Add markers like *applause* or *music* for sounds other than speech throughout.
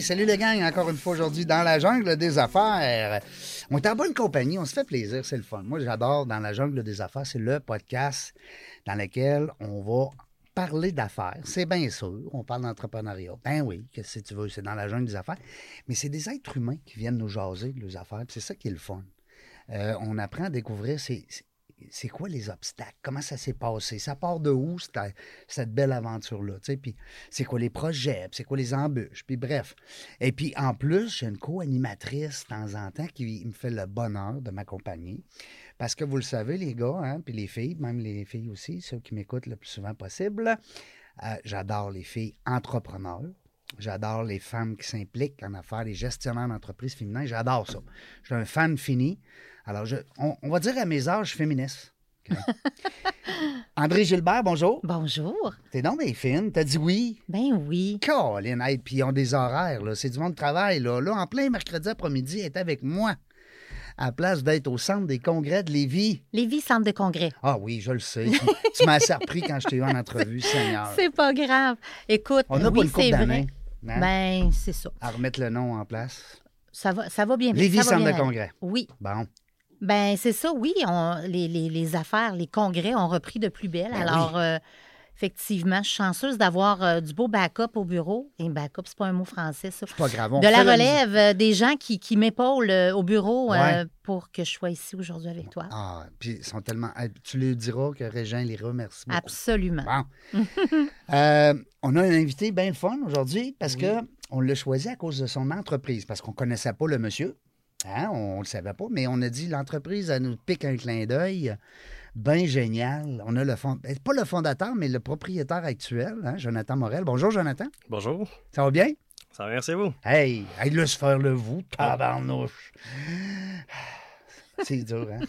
Salut les gang, encore une fois aujourd'hui dans la jungle des affaires. On est en bonne compagnie, on se fait plaisir, c'est le fun. Moi, j'adore dans la jungle des affaires, c'est le podcast dans lequel on va parler d'affaires. C'est bien sûr, on parle d'entrepreneuriat. Ben oui, que tu veux, c'est dans la jungle des affaires. Mais c'est des êtres humains qui viennent nous jaser de leurs affaires, c'est ça qui est le fun. Euh, on apprend à découvrir c'est c'est quoi les obstacles? Comment ça s'est passé? Ça part de où, cette, belle aventure-là? Puis c'est quoi les projets? C'est quoi les embûches? Puis bref. Et puis en plus, j'ai une co-animatrice de temps en temps qui me fait le bonheur de m'accompagner. Parce que vous le savez, les gars, hein, puis les filles, même les filles aussi, ceux qui m'écoutent le plus souvent possible, euh, j'adore les filles entrepreneurs. J'adore les femmes qui s'impliquent en affaires, les gestionnaires d'entreprises féminins. J'adore ça. Je suis un fan fini. Alors, je, on, on va dire à mes âges féministes. *laughs* André Gilbert, bonjour. Bonjour. T'es donc bien fine. T'as dit oui? Ben oui. Colin, hey, puis ils ont des horaires, là. C'est du monde de travail, là. Là, en plein mercredi après-midi, elle est avec moi. À la place d'être au centre des congrès de Lévis. Lévis, centre de congrès. Ah oui, je le sais. tu m'as *laughs* assez repris quand je t'ai eu en entrevue, Seigneur. C'est pas grave. Écoute, On pas oui, une couple c'est vrai. d'années. Hein, Ben, c'est ça. À remettre le nom en place. Ça va, ça va bien. Lévis, ça va centre bien de congrès. Oui. Bon. Ben, c'est ça, oui. on- les, les- les affaires, les congrès ont repris de plus belle. Ben Alors, euh, effectivement, je suis chanceuse d'avoir euh, du beau backup au bureau. Et backup, c'est pas un mot français, ça. C'est pas grave. on de la relève, euh, des gens qui, qui m'épaulent euh, au bureau Ouais. pour que je sois ici aujourd'hui avec toi. Ah, puis ils sont tellement. hey, Tu lui diras que Régent les remercie beaucoup. Absolument. Bon. *laughs* On a un invité bien fun aujourd'hui parce que on l'a choisi à cause de son entreprise, parce qu'on ne connaissait pas le monsieur. Hein, on ne le savait pas, mais on a dit l'entreprise, elle nous pique un clin d'œil. Bien génial. On a le fond, eh, pas le fondateur, mais le propriétaire actuel, hein, Jonathan Morel. Bonjour, Jonathan. Bonjour. Ça va bien? Ça va, merci à vous. Hey, hey, laisse faire le vous, tabarnouche. C'est dur, hein?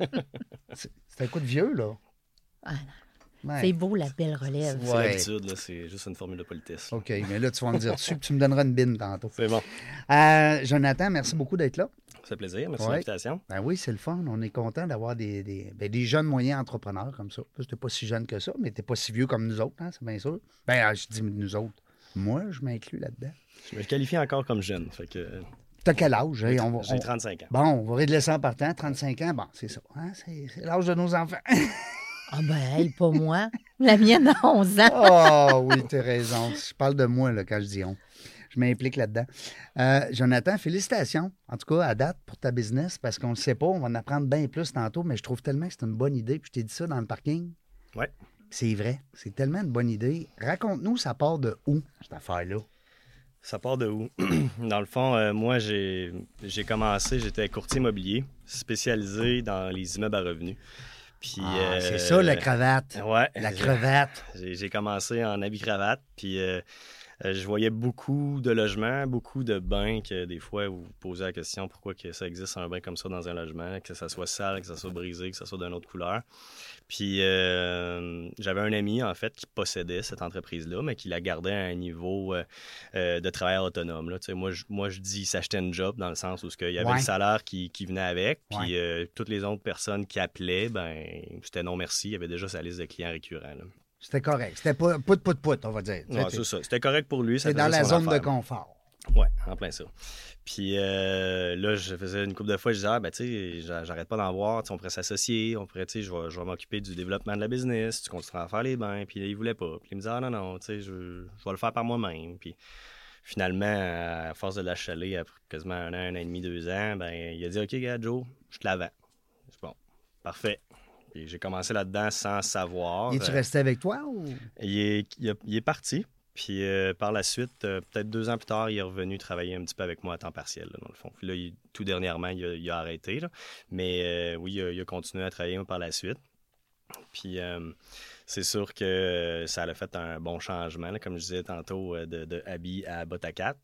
*laughs* C'est c'est un coup de vieux, là. Ah, Ouais. C'est beau, la belle relève. C'est Ouais. l'habitude, là, c'est juste une formule de politesse. là. OK, mais là, tu vas me dire dessus, puis tu me donneras une bine tantôt. C'est bon. Euh, Jonathan, merci beaucoup d'être là. Ça fait plaisir. Merci Ouais. de l'invitation. Ben oui, c'est le fun. On est content d'avoir des, des, ben, des jeunes moyens entrepreneurs comme ça. Tu n'es pas si jeune que ça, mais tu n'es pas si vieux comme nous autres, hein, c'est bien sûr. Ben, ah, je dis nous autres. Moi, je m'inclus là-dedans. Je me qualifie encore comme jeune. Fait que T'as quel âge? hein? On va- j'ai on- 35 ans. Bon, on va régler ça en partant. 35 ans, bon, c'est ça. hein, c'est l'âge de nos enfants. *laughs* Ah ben, hey, pas moi. *laughs* La mienne a 11 ans. oh oui, t'as raison. Je parle de moi là, quand je dis on. Je m'implique là-dedans. Euh, Jonathan, félicitations. En tout cas, à date pour ta business, parce qu'on ne sait pas, on va en apprendre bien plus tantôt, mais je trouve tellement que c'est une bonne idée. Puis je t'ai dit ça dans le parking. Ouais. C'est vrai. C'est tellement une bonne idée. Raconte-nous, ça part de où, cette affaire-là? Ça part de où? *clears throat* dans le fond, euh, moi, j'ai j'ai commencé, j'étais courtier immobilier spécialisé dans les immeubles à revenus. Puis, Ah, euh, c'est ça, la cravate. Ouais. La crevette. J'ai commencé en habit-cravate, puis euh, euh, je voyais beaucoup de logements, beaucoup de bains que des fois, vous vous posez la question pourquoi que ça existe un bain comme ça dans un logement, que ça soit sale, que ça soit brisé, que ça soit d'une autre couleur. Puis euh, j'avais un ami, en fait, qui possédait cette entreprise-là, mais qui la gardait à un niveau euh, euh, de travailleur autonome. Là. Tu sais, Moi, je, moi, je dis s'acheter une job dans le sens où ce qu'il y avait Ouais. le salaire qui, qui venait avec, puis Ouais. euh, toutes les autres personnes qui appelaient, ben c'était non merci. Il y avait déjà sa liste de clients récurrents. là. C'était correct. C'était pas pout, pout, pout, on va dire. Ouais, c'est ça. C'était correct pour lui. C'est dans la zone de confort. Ouais, en plein ça. Puis euh, là, je faisais une couple de fois, je disais, ah, ben, tu sais, j'a- j'arrête pas d'en voir, on pourrait s'associer, on pourrait, tu sais, je vais, m'occuper du développement de la business, tu continueras à faire les bains. Puis là, il voulait pas. Puis il me disait, ah, non, non, tu sais, je, je vais le faire par moi-même. Puis finalement, à force de l'achaler, après quasiment un an, un an et demi, deux ans, ben, il a dit, OK, gars, Joe, je te la vends. Je dis, bon, parfait. Puis j'ai commencé là-dedans sans savoir. Es-tu Euh, resté avec toi ou? il est, il a- il est parti. Puis euh, par la suite, euh, peut-être deux ans plus tard, il est revenu travailler un petit peu avec moi à temps partiel, là, dans le fond. Puis là, il- tout dernièrement, il a, il a arrêté. là. Mais euh, oui, il a, il a continué à travailler par la suite. Puis euh, c'est sûr que euh, ça a fait un bon changement, là, comme je disais tantôt, euh, de, de habit à botte à cap.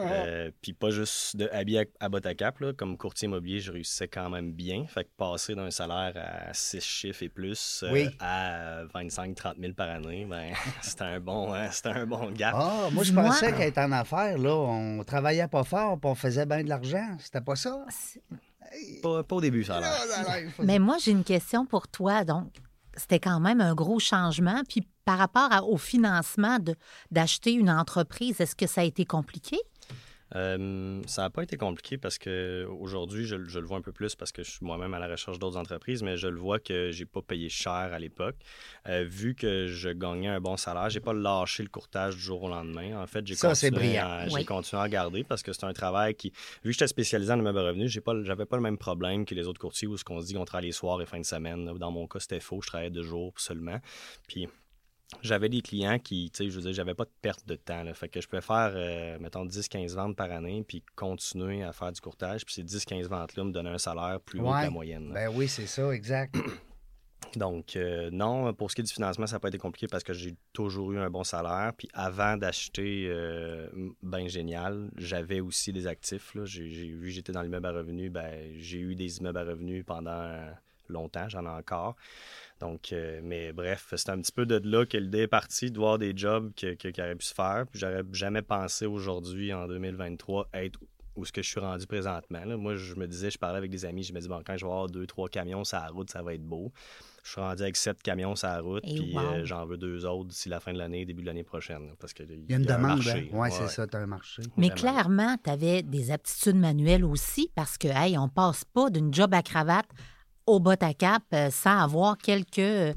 Euh, puis pas juste de habit à, à botte à cap. Là. Comme courtier immobilier, je réussissais quand même bien. Fait que passer d'un salaire à 6 chiffres et plus euh, Oui. à 25-30 000 par année, ben, *laughs* c'était un, bon, hein, c'était un bon gap. Ah, moi, je pensais qu'être en affaires, là, on travaillait pas fort puis on faisait bien de l'argent. C'était pas ça? Pas, pas au début, ça a l'air. Mais moi, j'ai une question pour toi. Donc, c'était quand même un gros changement. Puis par rapport au financement d'acheter une entreprise, est-ce que ça a été compliqué? Euh, ça n'a pas été compliqué parce que aujourd'hui, je, je le vois un peu plus parce que je suis moi-même à la recherche d'autres entreprises, mais je le vois que j'ai pas payé cher à l'époque. Euh, vu que je gagnais un bon salaire, j'ai pas lâché le courtage du jour au lendemain. En fait, j'ai Ça, c'est continué, brillant. à, j'ai Oui. continué à garder parce que c'est un travail qui, vu que j'étais spécialisé en immeuble revenu, j'ai pas, j'avais pas le même problème que les autres courtiers où ce qu'on se dit qu'on travaille les soirs et fin de semaine. Dans mon cas, c'était faux, je travaillais deux jours seulement. Puis j'avais des clients qui, tu sais, je veux dire, j'avais pas de perte de temps. Là. Fait que je pouvais faire, euh, mettons, 10-15 ventes par année, puis continuer à faire du courtage. Puis ces 10-15 ventes-là me donnaient un salaire plus haut que la moyenne. là. Ben oui, c'est ça, exact. *clears throat* Donc, euh, non, pour ce qui est du financement, ça n'a pas été compliqué parce que j'ai toujours eu un bon salaire. Puis avant d'acheter euh, Ben Génial, j'avais aussi des actifs. là. J'ai, j'ai- vu que j'étais dans l'immeuble à revenus, ben, j'ai eu des immeubles à revenus pendant longtemps, j'en ai encore. Donc, euh, mais bref, c'est un petit peu de là que l'idée est partie, de voir des jobs que, que- qui auraient pu se faire. Puis j'aurais jamais pensé aujourd'hui, en 2023, être où ce que je suis rendu présentement. là. Moi, je me disais, je parlais avec des amis, je me dis, bon, quand je vais avoir deux, trois camions sur la route, ça va être beau. Je suis rendu avec sept camions sur la route, Et puis wow. euh, j'en veux deux autres d'ici la fin de l'année, début de l'année prochaine. là, parce qu'il Il y a une un demande. marché, hein? Ouais, c'est ouais. ça, tu as un marché. Mais Vraiment. clairement, tu avais des aptitudes manuelles aussi parce que, hey, on passe pas d'une job à cravate au bot à cap euh, sans avoir quelques. euh,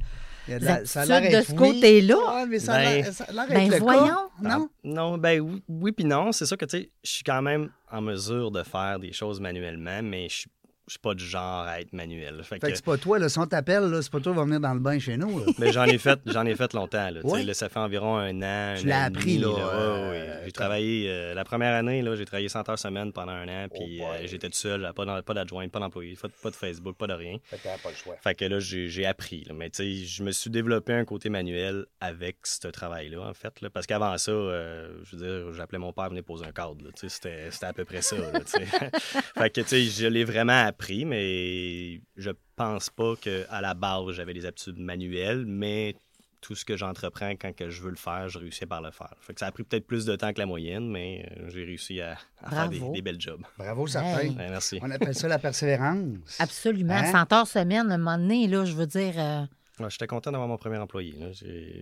Il y a de Des la- ça a de ce oui. côté-là. Ouais, mais ça Ben- a Ben cas. voyons. Non? Ah, non, ben oui, oui puis non. C'est sûr que, tu sais, je suis quand même en mesure de faire des choses manuellement, mais je suis je suis pas du genre à être manuel. Fait Fait que- que c'est pas toi, là, si on t'appelle, c'est pas toi qui va venir dans le bain chez nous. là. Mais j'en ai fait, j'en ai fait longtemps. Là, Tu sais, Ouais. là, ça fait environ un an. Tu l'as appris, là, Ouais, euh, ouais, ouais. J'ai travaillé euh, la première année, là, j'ai travaillé 100 heures semaine pendant un an, puis Oh boy. euh, j'étais tout seul, pas, d'adjoint, pas d'employé, pas, pas de Facebook, pas de rien. Fait que t'as pas le choix. Fait que là, j'ai appris. là. Mais tu sais, je me suis développé un côté manuel avec ce travail-là, en fait. là. Parce qu'avant ça, euh, je veux dire, j'appelais mon père venir poser un cadre. là. Tu sais, C'était à peu près ça. *laughs* fait que, tu sais, je l'ai vraiment appris, mais je pense pas qu'à la base, j'avais des aptitudes manuelles, mais tout ce que j'entreprends quand que je veux le faire, je réussis par le faire. Fait que ça a pris peut-être plus de temps que la moyenne, mais euh, j'ai réussi à, à faire des, belles jobs. Bravo, certain. Hey. Ouais, merci. On appelle ça la persévérance. Absolument. Hein? 100 heures semaine, à un moment donné, là, je veux dire. euh, J'étais content d'avoir mon premier employé. là.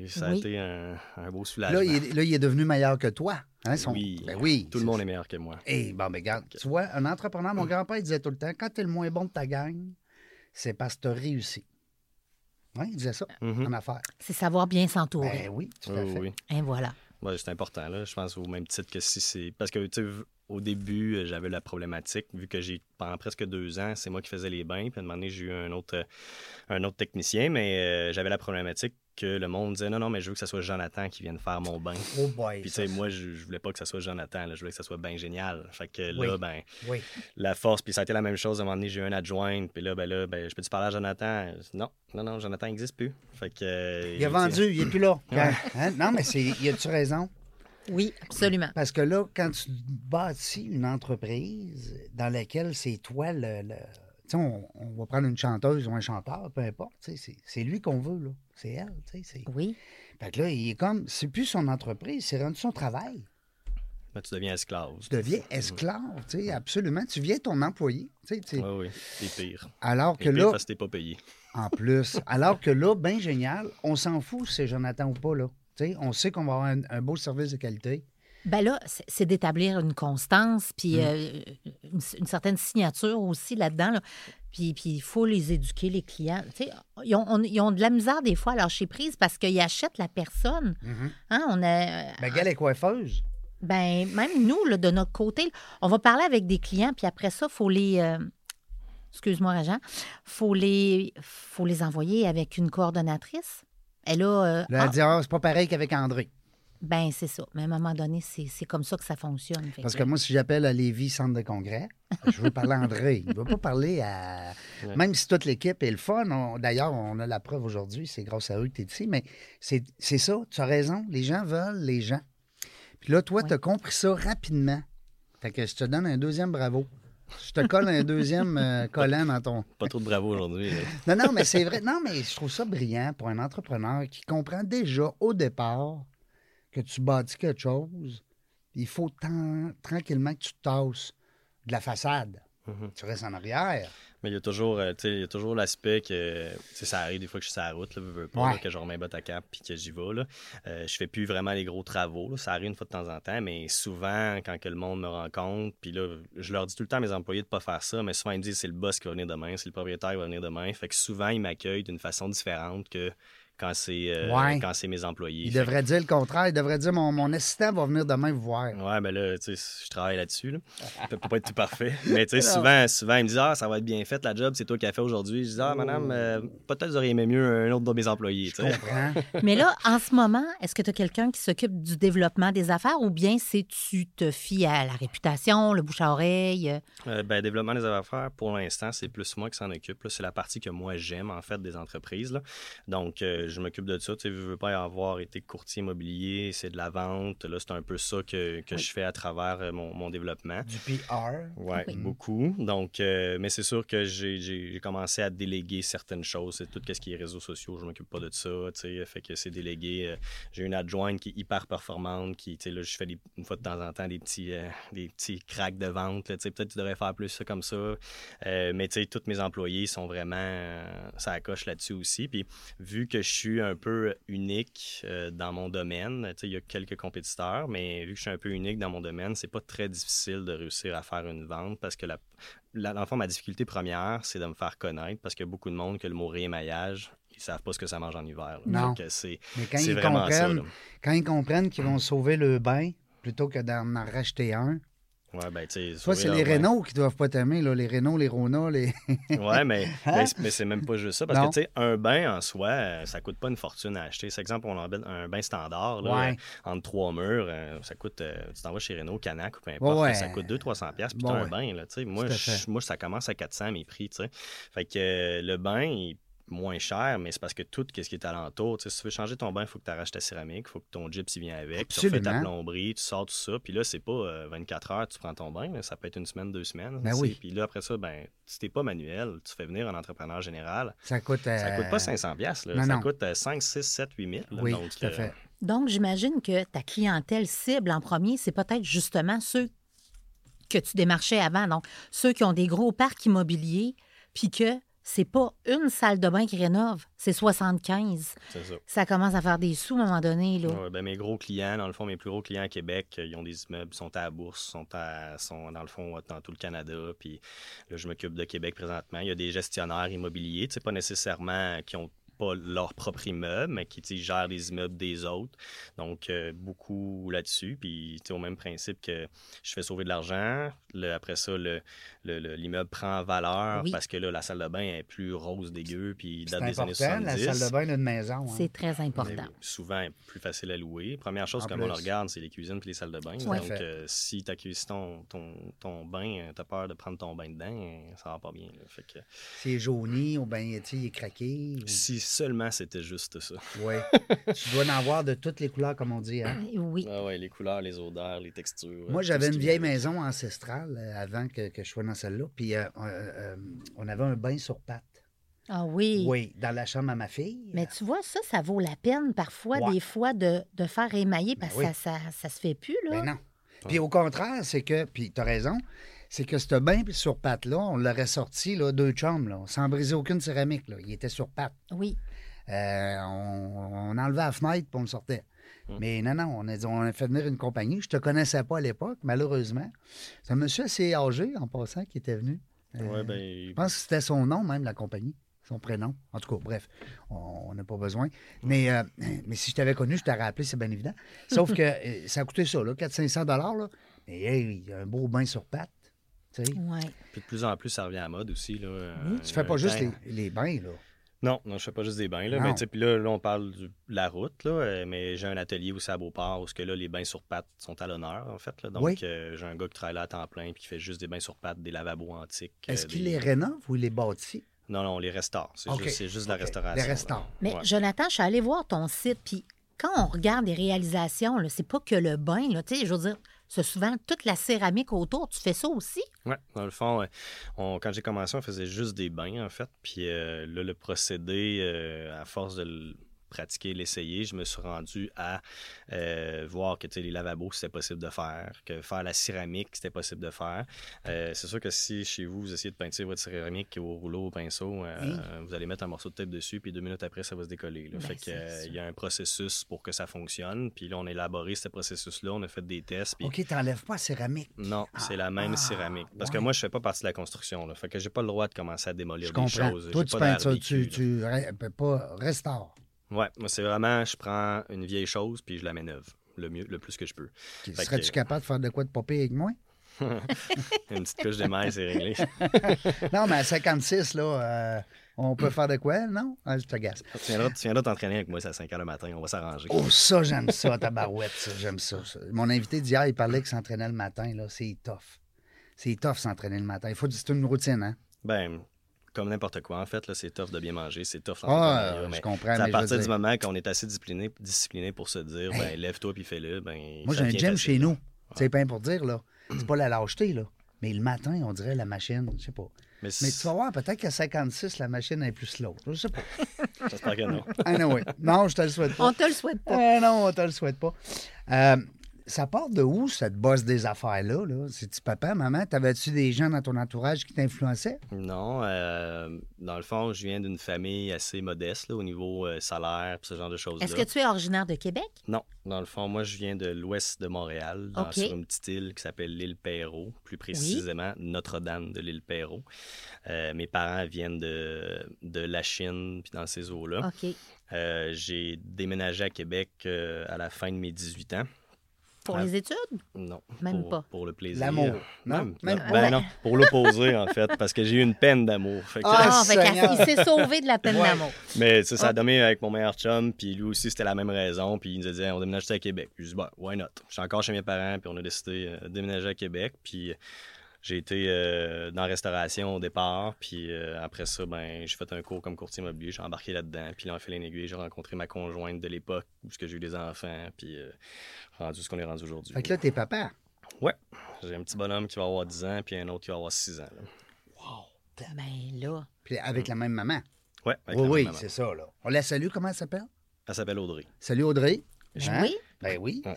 Ça a Oui. été un, un beau soulagement. Là il, est, là, il est devenu meilleur que toi. Hein, son- Oui. Ben oui. Tout le monde est meilleur que moi. Eh, bon, ben, regarde, tu vois, un entrepreneur, mon grand-père il disait tout le temps, quand t'es le moins bon de ta gang, c'est parce que t'as réussi. Oui, il disait ça Mhm. en affaires. c'est savoir bien s'entourer. Ben oui, tout à Oui, fait. oui. Et voilà. Ouais, c'est important, là. Je pense au même titre que si c'est. Parce que, tu au début, euh, j'avais la problématique, vu que j'ai, pendant presque deux ans, c'est moi qui faisais les bains. Puis à un moment donné, j'ai eu un autre, euh, un autre technicien, mais euh, j'avais la problématique que le monde disait non, non, mais je veux que ce soit Jonathan qui vienne faire mon bain. Oh boy. Puis, tu sais, moi, je, je voulais pas que ce soit Jonathan, là. je voulais que ce soit bien génial. Fait que Oui. là, ben, Oui. la force, puis ça a été la même chose. À un moment donné, j'ai eu un adjoint, puis là, ben là, ben, je peux-tu parler à Jonathan? Non, non, non, Jonathan n'existe plus. Fait que. euh, Il a vendu, il n'est plus là. Ouais. Hein? Non, mais c'est, y a-tu raison? Oui, absolument. Parce que là, quand tu bâtis une entreprise dans laquelle c'est toi le. le- Tu sais, on, on va prendre une chanteuse ou un chanteur, peu importe. C'est, c'est lui qu'on veut, là. C'est elle. tu sais, C'est... Oui. Fait que là, il est comme. C'est plus son entreprise, c'est rendu son travail. ben, tu deviens esclave. Tu deviens esclave, tu sais, absolument. Tu viens ton employé. tu sais. Oui, oui, c'est pire. Alors C'est que pire là, parce que t'es pas payé. en plus, alors que là, bien génial, on s'en fout si c'est Jonathan ou pas, là. On sait qu'on va avoir un, un beau service de qualité. Ben là, c'est d'établir une constance, puis Mm. euh, une, une certaine signature aussi là-dedans. là. Puis puis il faut les éduquer, les clients. Tu sais, ils, ont, on- ils ont de la misère des fois à lâcher prise parce qu'ils achètent la personne. Hein, on a, Ben, gars, les coiffeuses. ben, même nous, là, de notre côté, on va parler avec des clients, puis après ça, il faut les. euh, excuse-moi, Régent. faut les, faut les envoyer avec une coordonnatrice. Elle a. euh, Là, elle ah, dit, ah, c'est pas pareil qu'avec André. Ben, c'est ça. Mais à un moment donné, c'est c'est comme ça que ça fonctionne. Fait Parce que moi, si j'appelle à Lévis centre de congrès, je veux parler à André. Il ne veut pas parler à. *laughs* Ouais. Même si toute l'équipe est le fun. on- D'ailleurs, on a la preuve aujourd'hui, c'est grâce à eux que tu es ici. Mais c'est c'est ça, tu as raison. Les gens veulent les gens. Puis là, toi, Ouais. tu as compris ça rapidement. Fait que je te donne un deuxième bravo. Je te colle un deuxième euh, collant dans ton. Pas trop de bravo aujourd'hui. Non, non, mais c'est vrai. Non, mais je trouve ça brillant pour un entrepreneur qui comprend déjà au départ que tu bâtis quelque chose. Il faut tant- tranquillement que tu te tasses de la façade. Mhm. Tu restes en arrière. Mais il y a toujours, euh, tu sais, il y a toujours l'aspect que, ça arrive des fois que je suis sur la route, là, veux, veux pas, Ouais. là, que je remets botte à cap puis que j'y vais. Là. Euh, je fais plus vraiment les gros travaux. là. Ça arrive une fois de temps en temps, mais souvent, quand que le monde me rencontre, puis là, je leur dis tout le temps à mes employés de pas faire ça, mais souvent ils me disent c'est le boss qui va venir demain, c'est le propriétaire qui va venir demain. Fait que souvent, ils m'accueillent d'une façon différente que quand c'est euh, Ouais. quand c'est mes employés. Il Fait devrait dire le contraire. Il devrait dire mon, mon assistant va venir demain vous voir. Ouais, ben là, tu sais, je travaille là-dessus. Là. *laughs* Ça peut pas être tout parfait. Mais tu sais, souvent, souvent, ils me disent Ah, ça va être bien fait, la job, c'est toi qui as fait aujourd'hui. Je dis Ah, madame, euh, peut-être vous auriez aimé mieux un autre de mes employés. Je comprends. *laughs* Mais là, en ce moment, est-ce que tu as quelqu'un qui s'occupe du développement des affaires ou bien c'est tu te fies à la réputation, le bouche à oreille? Euh, ben, développement des affaires, pour l'instant, c'est plus moi qui s'en occupe. là. C'est la partie que moi j'aime, en fait, des entreprises. là. Donc, euh, je m'occupe de ça. Tu sais, je veux pas avoir été courtier immobilier, c'est de la vente. Là, c'est un peu ça que, que Oui. je fais à travers euh, mon, mon développement. Du PR. Oui, Oui. beaucoup. Donc, euh, mais c'est sûr que j'ai- commencé à déléguer certaines choses. C'est tout ce qui est réseaux sociaux, je m'occupe pas de ça. Tu sais, fait que c'est délégué. Euh, J'ai une adjointe qui est hyper performante, qui, tu sais, là, je fais des- une fois de temps en temps des petits, euh, des petits cracks de vente. là. Tu sais, peut-être que tu devrais faire plus ça comme ça. Euh, mais tu sais, tous mes employés sont vraiment, euh, ça coche là-dessus aussi. Puis vu que je suis un peu unique euh, dans mon domaine, il y a quelques compétiteurs, mais vu que je suis un peu unique dans mon domaine, c'est pas très difficile de réussir à faire une vente parce que la, la- dans le fond, ma difficulté première, c'est de me faire connaître parce qu'il y a beaucoup de monde que le mot réémaillage, ils savent pas ce que ça mange en hiver. là. Non. C'est Mais quand c'est ils vraiment comprennent, quand ils comprennent qu'ils vont sauver le bain plutôt que d'en en racheter un. Ouais, ben, tu sais, c'est les. Renault qui doivent pas t'aimer, là, les Renault, les Rona, les. *laughs* Ouais, mais, Hein? mais, c'est- même pas juste ça. Parce Non. que, tu sais, un bain en soi, euh, ça coûte pas une fortune à acheter. C'est exemple, on en met un bain standard, là, Ouais. euh, entre trois murs, euh, ça coûte, tu t'en vas chez Renault, Canac ou peu importe, Ouais, ça coûte 200-300$, piastres, puis Bon, t'as un bain, là, tu sais. Moi, moi, ça commence à 400 mes prix, tu sais. Fait que euh, le bain, il moins cher, mais c'est parce que tout ce qui est alentour, tu sais, si tu veux changer ton bain, il faut que tu arraches ta céramique, il faut que ton gyps il vient avec, tu refais ta plomberie, tu sors tout ça, puis là, c'est pas euh, 24 heures, tu prends ton bain, là, ça peut être une semaine, deux semaines. Ben oui. Puis là, après ça, ben, si t'es pas manuel, tu fais venir un entrepreneur général, Ça coûte. ça euh, coûte pas 500 pièces non, ça non. coûte euh, 5, 6, 7, 8 000. là. Oui, Donc, tout à euh, fait. Donc, j'imagine que ta clientèle cible en premier, c'est peut-être justement ceux que tu démarchais avant. Donc, ceux qui ont des gros parcs immobiliers, puis que c'est pas une salle de bain qui rénove, c'est 75. c'est ça. Ça commence à faire des sous à un moment donné. Là. Ouais, ben, mes gros clients, dans le fond, mes plus gros clients à Québec, euh, ils ont des immeubles, sont à la bourse, sont, à, sont dans le fond dans tout le Canada. Puis là, je m'occupe de Québec présentement. Il y a des gestionnaires immobiliers, tu sais, pas nécessairement qui ont pas leur propre immeuble, mais qui tu sais, gèrent les immeubles des autres. Donc, euh, beaucoup là-dessus. Puis, tu sais, au même principe que je fais sauver de l'argent. Après ça, le- le- le- l'immeuble prend en valeur Oui. parce que là, la salle de bain est plus rose dégueu, puis date des années important, 70. la salle de bain d'une maison. hein. C'est très important. Mais souvent plus facile à louer. Première chose comme on le regarde, c'est les cuisines et les salles de bain. Donc, euh, si tu accueilles ton, ton, ton bain, tu as peur de prendre ton bain dedans, euh, ça va pas bien. là. Fait que, C'est jauni tu sais, il est craqué. ou- si seulement c'était juste ça. Oui. *laughs* tu dois en avoir de toutes les couleurs, comme on dit. Hein? Oui. Ah ouais, les couleurs, les odeurs, les textures. Moi, euh, j'avais une vieille maison ancestrale euh, avant que, que je sois dans celle-là. Puis euh, euh, euh, on avait un bain sur pattes. Ah oui. Oui, dans la chambre à ma fille. Mais tu vois, ça, ça vaut la peine parfois, Ouais. des fois, de, de faire émailler parce que Ben oui. ça, ça, ça se fait plus, là. Mais non. Puis au contraire, c'est que, puis tu as raison, c'est que ce bain sur pattes-là, on l'aurait sorti, là, deux chambres, là, sans briser aucune céramique. Là. Il était sur pattes. Oui. Euh, on, on enlevait la fenêtre puis on le sortait. Hum. Mais non, non, on a, dit- on a fait venir une compagnie. Je te connaissais pas à l'époque, malheureusement. C'est un monsieur assez âgé, en passant, qui était venu. Euh, Ouais, ben, Je pense que c'était son nom, même, la compagnie. Son prénom. En tout cas, bref, on n'a pas besoin. Mais, euh, mais si je t'avais connu, je t'aurais appelé, c'est bien évident. Sauf que *laughs* euh, ça a coûté ça, là, 400-500 là. Mais hey, il y a un beau bain sur pattes. Puis de plus en plus, ça revient à la mode aussi. Là. Tu fais Euh, pas juste temps- les, les bains, là. Non, non, je fais pas juste des bains. Là, Non. mais tu sais, puis là, là, on parle de la route, là, euh, mais j'ai un atelier aussi à Beauport où ce que là, les bains sur pattes sont à l'honneur, en fait. Là, donc, Oui. euh, j'ai un gars qui travaille là à temps plein puis qui fait juste des bains sur pattes, des lavabos antiques. euh, Est-ce qu'il des- les rénove ou il les bâtit? Non, non, on les restaure. C'est juste, c'est juste de la restauration. Les restaure. Mais Ouais. Jonathan, je suis allée voir ton site, puis quand on regarde les réalisations, là, c'est pas que le bain, là, tu sais, je veux dire, c'est souvent toute la céramique autour. Tu fais ça aussi? Ouais, dans le fond, on- quand j'ai commencé, on faisait juste des bains, en fait. Puis euh, là, le procédé, euh, à force de pratiquer, l'essayer, je me suis rendu à euh, voir que tu sais, les lavabos, c'était possible de faire, que faire la céramique, c'était possible de faire. Euh, c'est sûr que si chez vous, vous essayez de peinture votre céramique au rouleau, au pinceau, euh, Oui. vous allez mettre un morceau de tête dessus, puis deux minutes après, ça va se décoller. là. Ben, fait que, il y a un processus pour que ça fonctionne. Puis là, on a élaboré ce processus-là, on a fait des tests. Puis OK, t'enlèves pas la céramique. non, c'est la même ah, céramique. Parce que moi, je fais pas partie de la construction. Là. Fait que j'ai pas le droit de commencer à démolir Je des comprends. choses. Toi, tu peins ça, tu, ben, pas restaures. Ouais, moi, c'est vraiment, je prends une vieille chose puis je la mets neuve. Le mieux, le plus que je peux. Serais-tu que- capable de faire de quoi de popper avec moi? *laughs* Une petite couche d'émail, c'est réglé. *laughs* Non, mais à 56, là, euh, on peut faire de quoi, non? Ah, je te gasse. tu viendras t'entraîner avec moi, c'est à 5 h le matin. On va s'arranger. Oh, ça, j'aime ça, ta barouette, ça, j'aime ça, ça. Mon invité d'hier, il parlait qu'il s'entraînait le matin, là, c'est tough. C'est tough s'entraîner le matin. Il faut c'est une routine, hein? Ben, comme n'importe quoi, en fait, là, c'est tough de bien manger, c'est tough Ah, je mais comprends, c'est à mais partir du dire- moment qu'on est assez discipliné, discipliné pour se dire, ben, lève-toi puis fais-le, ben. Moi, j'ai un gym facile. chez nous. C'est pas pour dire, là. C'est pas la lâcheté, là. Mais le matin, on dirait la machine, je sais pas. Mais, tu vas voir, peut-être qu'à 56, la machine est plus slow. Je sais pas. *laughs* J'espère que non. Ah non, oui. Non, je te le souhaite pas. On te le souhaite pas. Ah non, on te le souhaite pas. Euh, ça part de où, cette bosse des affaires-là? Là? C'est-tu papa, maman? T'avais-tu des gens dans ton entourage qui t'influençaient? Non, euh, dans le fond, je viens d'une famille assez modeste là, au niveau euh, salaire ce genre de choses-là. Est-ce que tu es originaire de Québec? Non, dans le fond, moi, je viens de l'ouest de Montréal, dans- sur une petite île qui s'appelle l'île Perrault, plus précisément Notre-Dame de l'île Perrault. Euh, mes parents viennent de, de la Chine, puis dans ces eaux-là. OK. Euh, J'ai déménagé à Québec euh, à la fin de mes 18 ans. Pour Ah. les études? Non. Même pour, pas. Pour le plaisir. L'amour. Non? Même, Même ben non, pour l'opposé, en fait, parce que j'ai eu une peine d'amour. Fait que- Ah, Ah, fait il s'est sauvé de la peine Ouais. d'amour. Mais tu sais, ça Ah. a donné avec mon meilleur chum, puis lui aussi, c'était la même raison. Puis il nous a dit, on déménage à Québec. Puis je dis, bah, why not? Je suis encore chez mes parents, puis on a décidé euh, de déménager à Québec. Puis j'ai été euh, dans la restauration au départ, puis euh, après ça, ben, j'ai fait un cours comme courtier immobilier, j'ai embarqué là-dedans. Puis là, en fait l'aiguille, j'ai rencontré ma conjointe de l'époque, où ce que j'ai eu des enfants, puis euh, rendu ce qu'on est rendu aujourd'hui. Fait que là, t'es papa. Ouais, j'ai un petit bonhomme qui va avoir 10 ans, puis un autre qui va avoir 6 ans. là. Ben là. Puis avec la même maman. Ouais, avec oui, la oui, même maman. c'est ça, là. On la salue, comment elle s'appelle? Elle s'appelle Audrey. Salut Audrey. Hein? Oui? Ben oui. Ouais.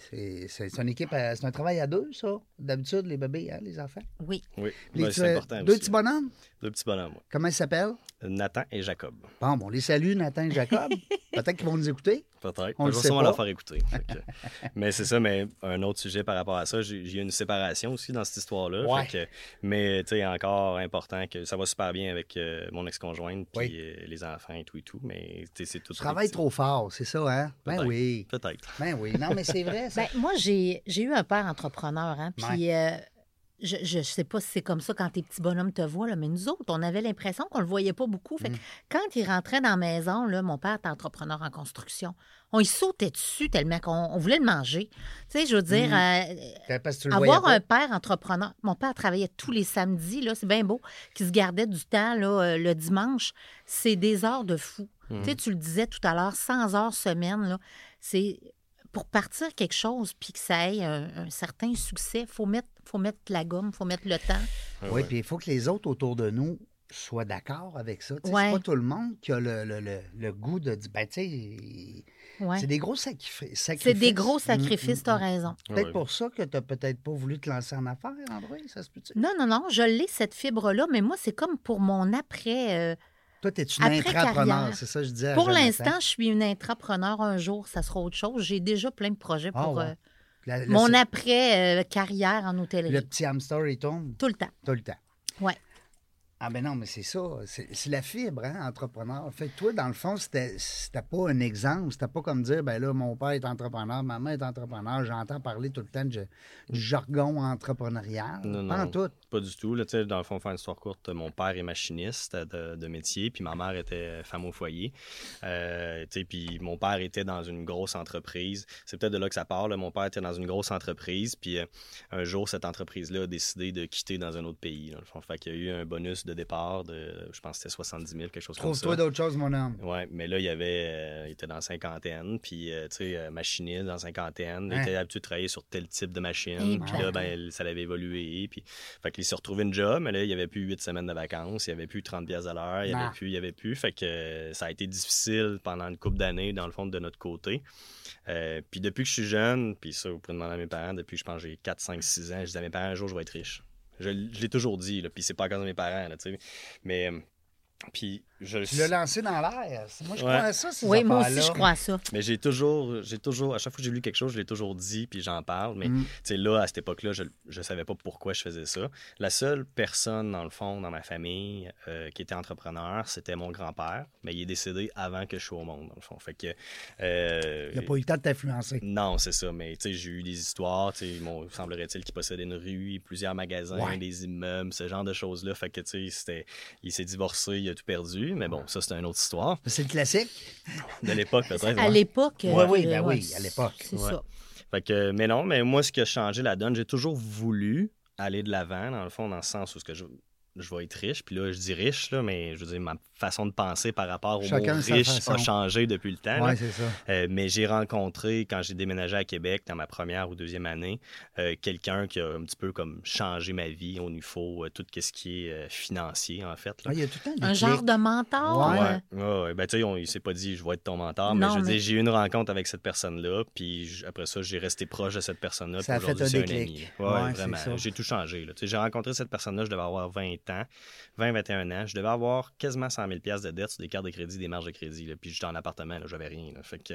C'est- une équipe, à- c'est un travail à deux, ça. D'habitude, les bébés, hein, les enfants. Oui. Oui, Ben, c'est important deux aussi. petits bonhommes? Deux petits bonhommes, ouais. Comment ils s'appellent? Nathan et Jacob. Bon, bon, on les salue, Nathan et Jacob. *laughs* Peut-être qu'ils vont nous écouter. Peut-être. On le sait sûrement pas. leur faire écouter. Que- *laughs* mais c'est ça, mais un autre sujet par rapport à ça, j'ai eu une séparation aussi dans cette histoire-là. Ouais. Fait que- mais tu sais, encore important que ça va super bien avec euh, mon ex-conjointe, puis Oui. euh, les enfants et tout et tout. Mais tu sais, c'est tout. Tu travailles trop fort, c'est ça, hein? Ben oui. Peut-être. Ben oui. Non, mais c'est vrai, ça. Ben, moi, j'ai j'ai eu un père entrepreneur, hein, puis euh, je, je sais pas si c'est comme ça quand tes petits bonhommes te voient, là, mais nous autres, on avait l'impression qu'on le voyait pas beaucoup. Fait que quand il rentrait dans la maison, là, mon père était entrepreneur en construction, on y sautait dessus tellement qu'on on voulait le manger. Tu sais, je veux dire, euh, tu le avoir un père entrepreneur. Mon père travaillait tous les samedis, là, c'est bien beau, qui se gardait du temps là, euh, le dimanche. C'est des heures de fou. Mhm. Tu sais, tu le disais tout à l'heure, 100 heures semaine, là, c'est pour partir quelque chose puis que ça ait un, un certain succès, il faut mettre, faut mettre la gomme, il faut mettre le temps. Ouais, Oui, ouais. puis il faut que les autres autour de nous soient d'accord avec ça. Ouais. C'est pas tout le monde qui a le, le- le- le goût de dire, ben, tu sais, Ouais. c'est des gros sacri- sacrifices. C'est des gros Mm, sacrifices, mm, tu as mm. raison. Peut-être Ouais. pour ça que tu peut-être pas voulu te lancer en affaires, André, ça se peut-tu? Non, non, non, je l'ai, cette fibre-là, mais moi, c'est comme pour mon après. euh, Toi, t'es une Après intrapreneur, c'est ça que je disais. pour l'instant, je suis une intrapreneur. Un jour, ça sera autre chose. J'ai déjà plein de projets Ah, pour ouais. euh, La- mon après-carrière en hôtellerie. Le petit hamster, il tombe Tout le temps. tout le temps. Ouais. Ah ben non, mais c'est ça. C'est la fibre, hein, entrepreneur. Fait que toi, dans le fond, c'était pas un exemple. C'était pas comme dire, ben là, mon père est entrepreneur, maman est entrepreneur. J'entends parler tout le temps de- du jargon entrepreneurial. Non, Pas en non. tout. Pas du tout. Là, tu sais, dans le fond, faire une histoire courte, mon père est machiniste de, de métier, puis ma mère était femme au foyer. Euh, puis mon père était dans une grosse entreprise. C'est peut-être de là que ça part. là. Mon père était dans une grosse entreprise, puis euh, un jour, cette entreprise-là a décidé de quitter dans un autre pays. Dans le fond. Fait qu'il y a eu un bonus de départ de, je pense que c'était 70 000, quelque chose comme ça. Trouve-toi d'autres choses, mon homme. Ouais, mais là, il y avait, euh, il était dans la cinquantaine, puis, euh, tu sais, euh, machiniste dans la cinquantaine. Il Hein? était habitué de travailler sur tel type de machine. Puis là, ben, ça l'avait évolué. Puis, fait qu'il s'est retrouvé une job, mais là, il n'y avait plus huit semaines de vacances, il n'y avait plus 30 pièces à l'heure, il n'y avait plus, il n'y avait plus. Fait que euh, ça a été difficile pendant une couple d'années, dans le fond, de notre côté. Euh, puis depuis que je suis jeune, puis ça, vous pouvez demander à mes parents, depuis je pense j'ai 4, 5, 6 ans, je disais à mes parents, un jour, je vais être riche. Je, l'ai toujours dit, là, puis c'est pas à cause de mes parents, là. Mais, euh, puis je Tu l'as lancé dans l'air. Moi, je Ouais. crois à ça, ces Oui, moi aussi, je crois à ça. Mais j'ai toujours, j'ai toujours, à chaque fois que j'ai lu quelque chose, je l'ai toujours dit, puis j'en parle. Mais Mm. tu sais, là, à cette époque-là, je ne savais pas pourquoi je faisais ça. La seule personne, dans le fond, dans ma famille, euh, qui était entrepreneur, c'était mon grand-père. Mais il est décédé avant que je sois au monde, dans le fond. Fait que. euh, Il n'a pas eu le temps de t'influencer. non, c'est ça. Mais tu sais, j'ai eu des histoires. Tu sais, mon- semblerait-il qu'il possédait une rue, plusieurs magasins, Ouais. des immeubles, ce genre de choses-là. Fait que tu sais, il s'est divorcé, il a tout perdu. Mais bon, ça, c'est une autre histoire. C'est le classique. De l'époque, peut-être. À ouais. l'époque. Oui, euh, oui, ben ouais, oui, à l'époque. C'est Ouais. ça. Fait que, mais non, mais moi, ce qui a changé la donne, j'ai toujours voulu aller de l'avant, dans le fond, dans le sens où ce que je, je vais être riche. Puis là, je dis riche, là, mais je veux dire, ma façon de penser par rapport au Chacun mot riche a changé depuis le temps. Oui, c'est ça. Euh, mais j'ai rencontré, quand j'ai déménagé à Québec, dans ma première ou deuxième année, euh, quelqu'un qui a un petit peu comme changé ma vie au niveau euh, tout ce qui est euh, financier, en fait. là. Ah, il y a tout le temps Un genre de mentor? Ouais. Ouais. Ben, tu sais, on- il s'est pas dit je vais être ton mentor, mais je veux mais- dire, j'ai eu une rencontre avec cette personne-là, puis après ça, j'ai resté proche de cette personne-là. Ça a puis fait aujourd'hui, un c'est déclic. ami. Ouais, vraiment. J'ai tout changé. là. Tu sais, J'ai rencontré cette personne-là, je devais avoir 20 ans, 20, 21 ans. Je devais avoir quasiment 100 000 de dette sur des cartes de crédit, des marges de crédit. Puis j'étais en appartement, j'avais rien. Fait que,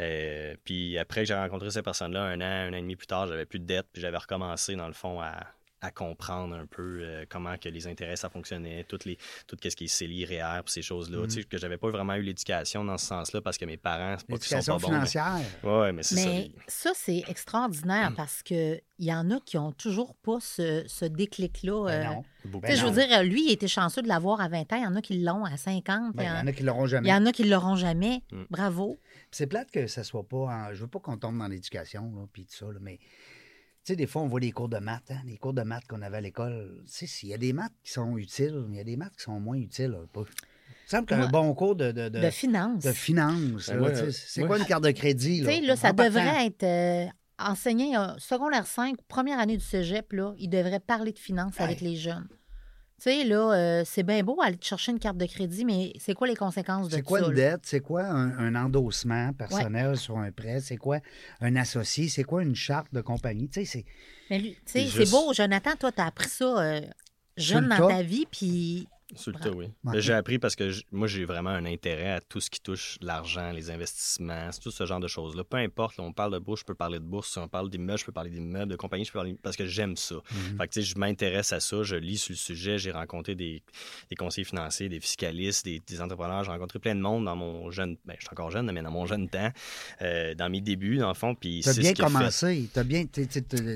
euh, puis après que j'ai rencontré cette personne-là, un an, un an et demi plus tard, j'avais plus de dette, puis j'avais recommencé, dans le fond, à à comprendre un peu euh, comment que les intérêts ça fonctionnait, toutes les, tout ce qui est CELI, REER, ces choses-là. Mm. Tu sais, que j'avais pas vraiment eu l'éducation dans ce sens-là parce que mes parents, c'est pas qu'ils sont pas bons. mais- financière. Ouais, mais c'est ça. Mais ça, c'est extraordinaire parce que il y en a qui ont toujours pas ce, ce déclic-là. Ben euh, sais, je veux dire, lui, il était chanceux de l'avoir à 20 ans. Il y en a qui l'ont à 50. Ben, Il y il en a qui l'auront il jamais. y en a qui ne l'auront jamais. Mm. Bravo. C'est plate que ça soit pas. en- Je veux pas qu'on tombe dans l'éducation, là, puis tout ça, là, mais. Tu sais, des fois, on voit les cours de maths, hein, les cours de maths qu'on avait à l'école. Tu sais, il y a des maths qui sont utiles, mais il y a des maths qui sont moins utiles. là, pas- Il semble qu'un bon cours de, de, de, De finance. de finance, Ben, c'est quoi une carte de crédit? Là? ça devrait être euh, enseigné euh, secondaire 5, première année du cégep, là, il devrait parler de finance avec les jeunes. Tu sais, là, euh, c'est bien beau aller te chercher une carte de crédit, mais c'est quoi les conséquences de C'est tout quoi ça? une dette? C'est quoi un, un endossement personnel sur un prêt? C'est quoi un associé? C'est quoi une charte de compagnie? Tu sais, c'est. Mais lui, tu sais, Puis c'est juste- beau, Jonathan, toi, tu as appris ça euh, jeune dans ta vie, puis Sur le Bravo. tas, oui. Ouais. J'ai appris parce que moi, j'ai vraiment un intérêt à tout ce qui touche l'argent, les investissements, tout ce genre de choses-là. Peu importe, là, on parle de bourse, je peux parler de bourse. Si on parle d'immeubles, je peux parler d'immeubles, de compagnie, je peux parler parce que j'aime ça. Mhm. Fait que, tu sais, je m'intéresse à ça, je lis sur le sujet, j'ai rencontré des, des conseillers financiers, des fiscalistes, des, des entrepreneurs, j'ai rencontré plein de monde dans mon jeune, ben, je suis encore jeune, mais dans mon jeune temps, euh, dans mes débuts, dans le fond, puis Tu as c'est bien ce commencé. Tu as bien. Tu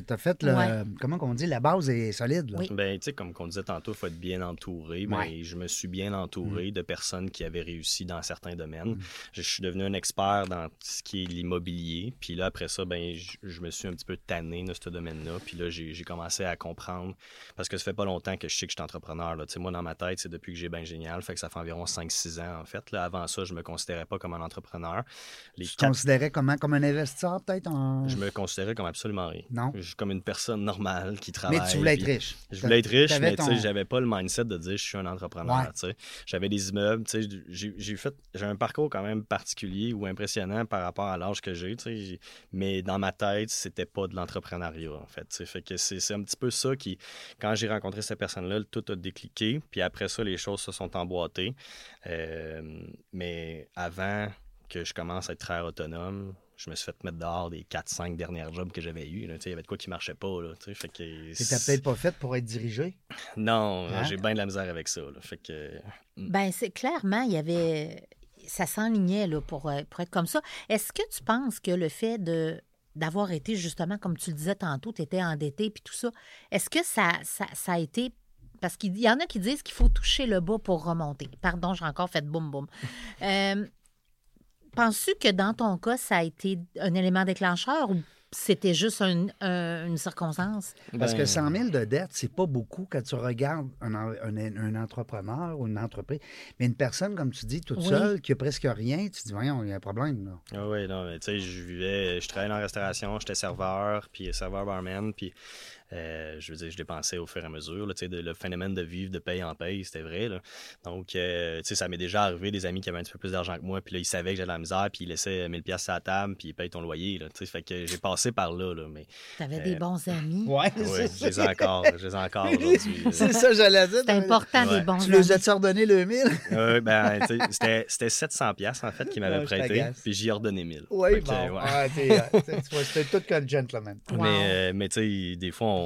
as fait le. Ouais. Comment qu'on dit? La base est solide. Là. Oui. Ben, tu sais, comme on disait tantôt, il faut être bien entouré. Ouais. Mais je me suis bien entouré de personnes qui avaient réussi dans certains domaines. Mm. Je suis devenu un expert dans ce qui est l'immobilier. Puis là, après ça, ben, je, je me suis un petit peu tanné de ce domaine-là. Puis là, j'ai commencé à comprendre. Parce que ça fait pas longtemps que je sais que je suis entrepreneur. Là. Tu sais, moi, dans ma tête, c'est depuis que j'ai bien génial. Fait que ça fait environ 5-6 ans, en fait. Là, avant ça, je me considérais pas comme un entrepreneur. Les Tu te quatre- considérais comment? Comme un investisseur, peut-être? En... Je me considérais comme absolument rien. Non. Je suis comme une personne normale qui travaille. Mais tu voulais être riche. je voulais être riche, mais tu sais, ton- j'avais pas le mindset de dire je suis un entrepreneur. Ouais. J'avais des immeubles, j'ai fait, j'ai un parcours quand même particulier ou impressionnant par rapport à l'âge que j'ai, mais dans ma tête, c'était pas de l'entrepreneuriat en fait. Fait que c'est c'est un petit peu ça qui, quand j'ai rencontré cette personne-là, tout a décliqué, puis après ça, les choses se sont emboîtées. Euh, mais avant que je commence à être très autonome, je me suis fait mettre dehors des 4-5 dernières jobs que j'avais eues. là. Tu sais, Il y avait de quoi qui marchait pas. Là, tu sais, fait que, peut-être pas fait pour être dirigé. *laughs* Non, Hein? j'ai bien de la misère avec ça. là. Fait que, Ben, c'est clairement, il y avait. Ça s'enlignait là, pour, euh, pour être comme ça. Est-ce que tu penses que le fait de d'avoir été justement, comme tu le disais tantôt, tu étais endetté puis tout ça, est-ce que ça, ça, ça a été. Parce qu'il y en a qui disent qu'il faut toucher le bas pour remonter. Pardon, j'ai encore fait boum boum. *laughs* Euh, Penses-tu que dans ton cas, ça a été un élément déclencheur ou c'était juste un- un- une circonstance? Parce que ben, 100 000 de dette, c'est pas beaucoup quand tu regardes un, en- un- un entrepreneur ou une entreprise. Mais une personne, comme tu dis, toute Oui. seule, qui a presque rien, tu te dis, voyons, il y a un problème. Là. Ah oui, non, mais tu sais, je vivais, je travaillais dans la restauration, j'étais serveur, puis serveur barman, puis euh, je veux dire, je dépensais au fur et à mesure, là, tu sais, de- le phénomène de vivre de paye en paye, c'était vrai, là. Donc, euh, tu sais, ça m'est déjà arrivé, des amis qui avaient un petit peu plus d'argent que moi, puis là, ils savaient que j'avais de la misère, puis ils laissaient 1000 pièces à la table, puis ils payent ton loyer, là, tu sais, fait que j'ai passé par là, là, mais Tu avais des Euh, bons *laughs* amis. Ouais, oui, c'est je les ai ça. encore, je les ai encore *laughs* aujourd'hui. C'est ça, j'allais dire. C'est important, Ouais. des bons Tu amis. les as-tu redonné le 1000? *laughs* Ouais, ben, tu sais, c'était, c'était 700 pièces en fait qu'ils m'avaient Ouais, prêté, puis j'y ai redonné 1000. Oui, bon. ouais. Ah, t'es, euh, tu tout qu'un gentleman. Wow. Mais, euh, mais tu sais, des fois, on-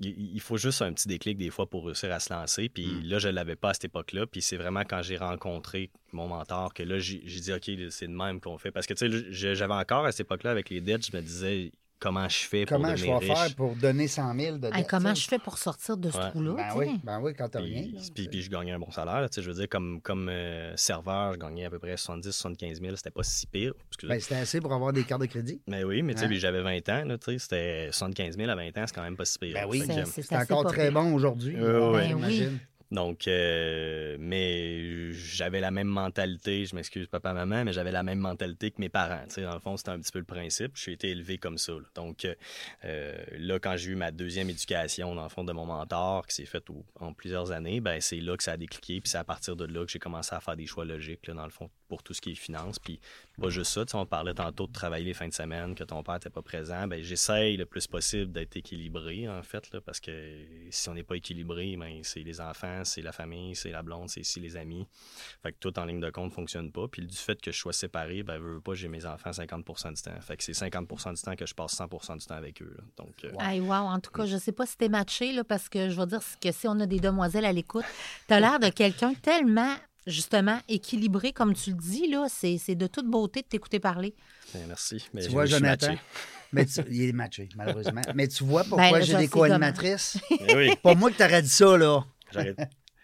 il il faut juste un petit déclic des fois pour réussir à se lancer. Puis Mm. là, je ne l'avais pas à cette époque-là. Puis c'est vraiment quand j'ai rencontré mon mentor que là, j'ai dit, OK, c'est de même qu'on fait. Parce que tu sais, j'avais encore à cette époque-là, avec les dettes, je me disais, comment je fais pour Comment je devenir vais riche? faire pour donner 100 000 de dette? Hey, comment t'sais? je fais pour sortir de ce Ouais. trou-là? Ben oui, ben oui, quand t'as rien. là, puis, puis je gagnais un bon salaire. là, tu sais, je veux dire, comme, comme euh, serveur, je gagnais à peu près 70-75 000. C'était pas si pire. Ben, c'était assez pour avoir des cartes de crédit. mais oui, mais tu sais, Hein? puis j'avais 20 ans. là, tu sais, C'était 75 000 à 20 ans, c'est quand même pas si pire. Ben oui. C'est- encore très bon aujourd'hui. Euh, on ouais. imagine. Donc, euh, mais j'avais la même mentalité, je m'excuse papa, maman, mais j'avais la même mentalité que mes parents. Dans le fond, c'était un petit peu le principe. J'ai été élevé comme ça. Donc, euh, euh, là, quand j'ai eu ma deuxième éducation, dans le fond, de mon mentor, qui s'est faite en plusieurs années, ben c'est là que ça a décliqué. Puis c'est à partir de là que j'ai commencé à faire des choix logiques, là, dans le fond, pour tout ce qui est finance. Puis pas juste ça, on parlait tantôt de travailler les fins de semaine, que ton père n'était pas présent. Ben, j'essaye le plus possible d'être équilibré, en fait, là, parce que si on n'est pas équilibré, ben, c'est les enfants, c'est la famille, c'est la blonde, c'est ici les amis. Fait que tout en ligne de compte fonctionne pas. Puis du fait que je sois séparé, ben, veux, veux pas, j'ai mes enfants 50% du temps. Fait que c'est 50% du temps que je passe 100% du temps avec eux. là. Donc, euh, Hey, wow, en tout cas, je sais pas si t'es matché, là, parce que je vais dire que si on a des demoiselles à l'écoute, t'as l'air de quelqu'un tellement, justement, équilibré, comme tu le dis, là. C'est c'est de toute beauté de t'écouter parler. ben, merci. Mais Tu je- vois, je suis Jonathan? matché. Mais tu- il est matché, malheureusement. *laughs* Mais tu vois Ben, pourquoi là, j'ai je des co-animatrices? Mais oui, Pas moi que t'aurais dit ça, là. J'arrête.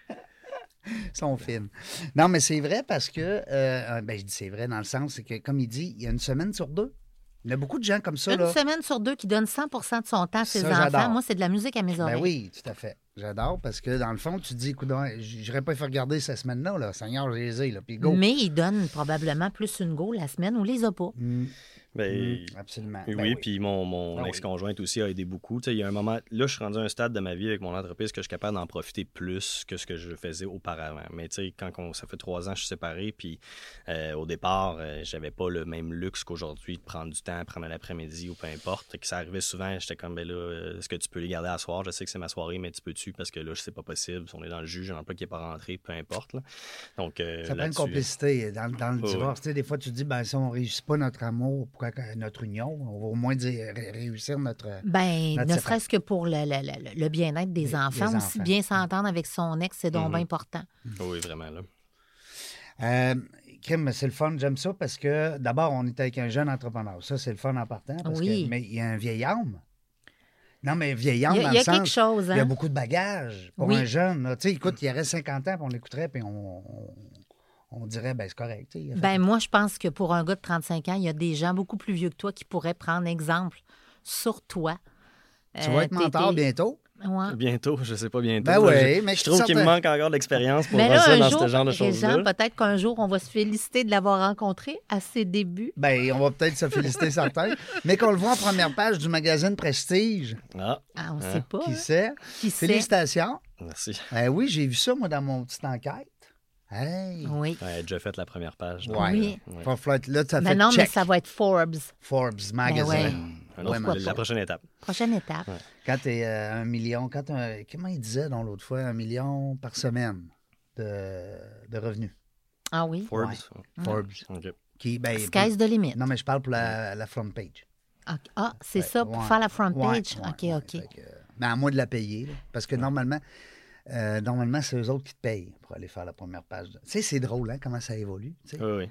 *laughs* Ils sont fines. Non, mais c'est vrai parce que, euh, ben, je dis c'est vrai dans le sens, c'est que, comme il dit, il y a une semaine sur deux. Il y a beaucoup de gens comme ça, Une là. semaine sur deux qui donne 100 de son temps à ses Ça, enfants. Moi, c'est de la musique à mes oreilles. Ben oui, tout à fait. J'adore parce que, dans le fond, tu te dis, écoute, j'aurais pas fait regarder cette semaine-là, là. Seigneur, j'ai les ai, là. Puis go. Mais il donne probablement plus une go la semaine ou les a pas. Mm, Ben, mm, absolument. Oui, Ben puis mon, mon Ah oui. ex-conjointe aussi a aidé beaucoup. Il y a un moment, là, je suis rendu à un stade de ma vie avec mon entreprise que je suis capable d'en profiter plus que ce que je faisais auparavant. Mais tu sais, quand on- ça fait trois ans que je suis séparé, puis euh, au départ, euh, j'avais pas le même luxe qu'aujourd'hui de prendre du temps, prendre un après-midi ou peu importe. Que ça arrivait souvent, j'étais comme, ben là, est-ce que tu peux les garder à soir? Je sais que c'est ma soirée, mais tu peux-tu? Parce que là, je sais pas possible. Si on est dans le juge, j'ai un emploi qui est pas rentré, peu importe. là. Donc, euh, Ça prend une complicité dans, dans le Oui, divorce. Des fois, tu dis, ben, si on réussit pas notre amour, pourquoi notre union, on va au moins dire, réussir notre. Ben, Notre ne serait-ce que pour le, le- le- le bien-être des Des- enfants, des aussi enfants. bien s'entendre avec son ex, c'est donc Mhm. bien important. Oui, vraiment. Là. Euh, Kim, c'est le fun, j'aime ça parce que d'abord, on est avec un jeune entrepreneur. Ça, c'est le fun en partant. Parce Oui. que, mais il y a un vieil âme. Non, mais vieil Il y a, dans il y a le quelque sens. chose, Il y a hein? beaucoup de bagages pour Oui. un jeune. Tu sais, écoute, il y aurait 50 ans, puis on l'écouterait, puis on, on, dirait, ben c'est correct. Ben, moi, je pense que pour un gars de 35 ans, il y a des gens beaucoup plus vieux que toi qui pourraient prendre exemple sur toi. tu Euh, vas être mentor bientôt. Ouais. Bientôt, je sais pas bientôt. Ben ouais, je, mais je je trouve qu'il me manque encore d'expérience pour Mais faire ça un dans jour, ce genre de choses-là. Réjean, peut-être qu'un jour, on va se féliciter de l'avoir rencontré à ses débuts. Ben, on va peut-être se féliciter *laughs* certains. Mais qu'on le voit en première page du magazine Prestige, Ah, Ah, on Hein? sait pas. qui hein, sait. Qui sait? Félicitations. merci. Ben oui, j'ai vu ça, moi, dans mon petite enquête. Hey! Oui. Ouais, j'ai déjà fait la première page. Ouais. Oui. Ouais. Là, tu as Mais fait non, mais ça va être Forbes. Forbes Magazine. ouais. Un autre- Ouais, mais- la prochaine étape. Prochaine étape. Quand tu es un million, quand t'as- comment il disait donc l'autre fois, un million par semaine de, de revenus? Ah oui? Forbes. Forbes. OK. Qui, ben, Sky's the limit. Non, mais je parle pour la, la front page. Ok. Ah, c'est Ouais, ça, pour ouais. faire la front page? ouais, OK, ouais. OK. Que, euh, mais à moins de la payer, là, parce que normalement, euh, normalement, c'est eux autres qui te payent pour aller faire la première page. de- Tu sais, c'est drôle, hein, comment ça évolue. tu sais. Oui, oui.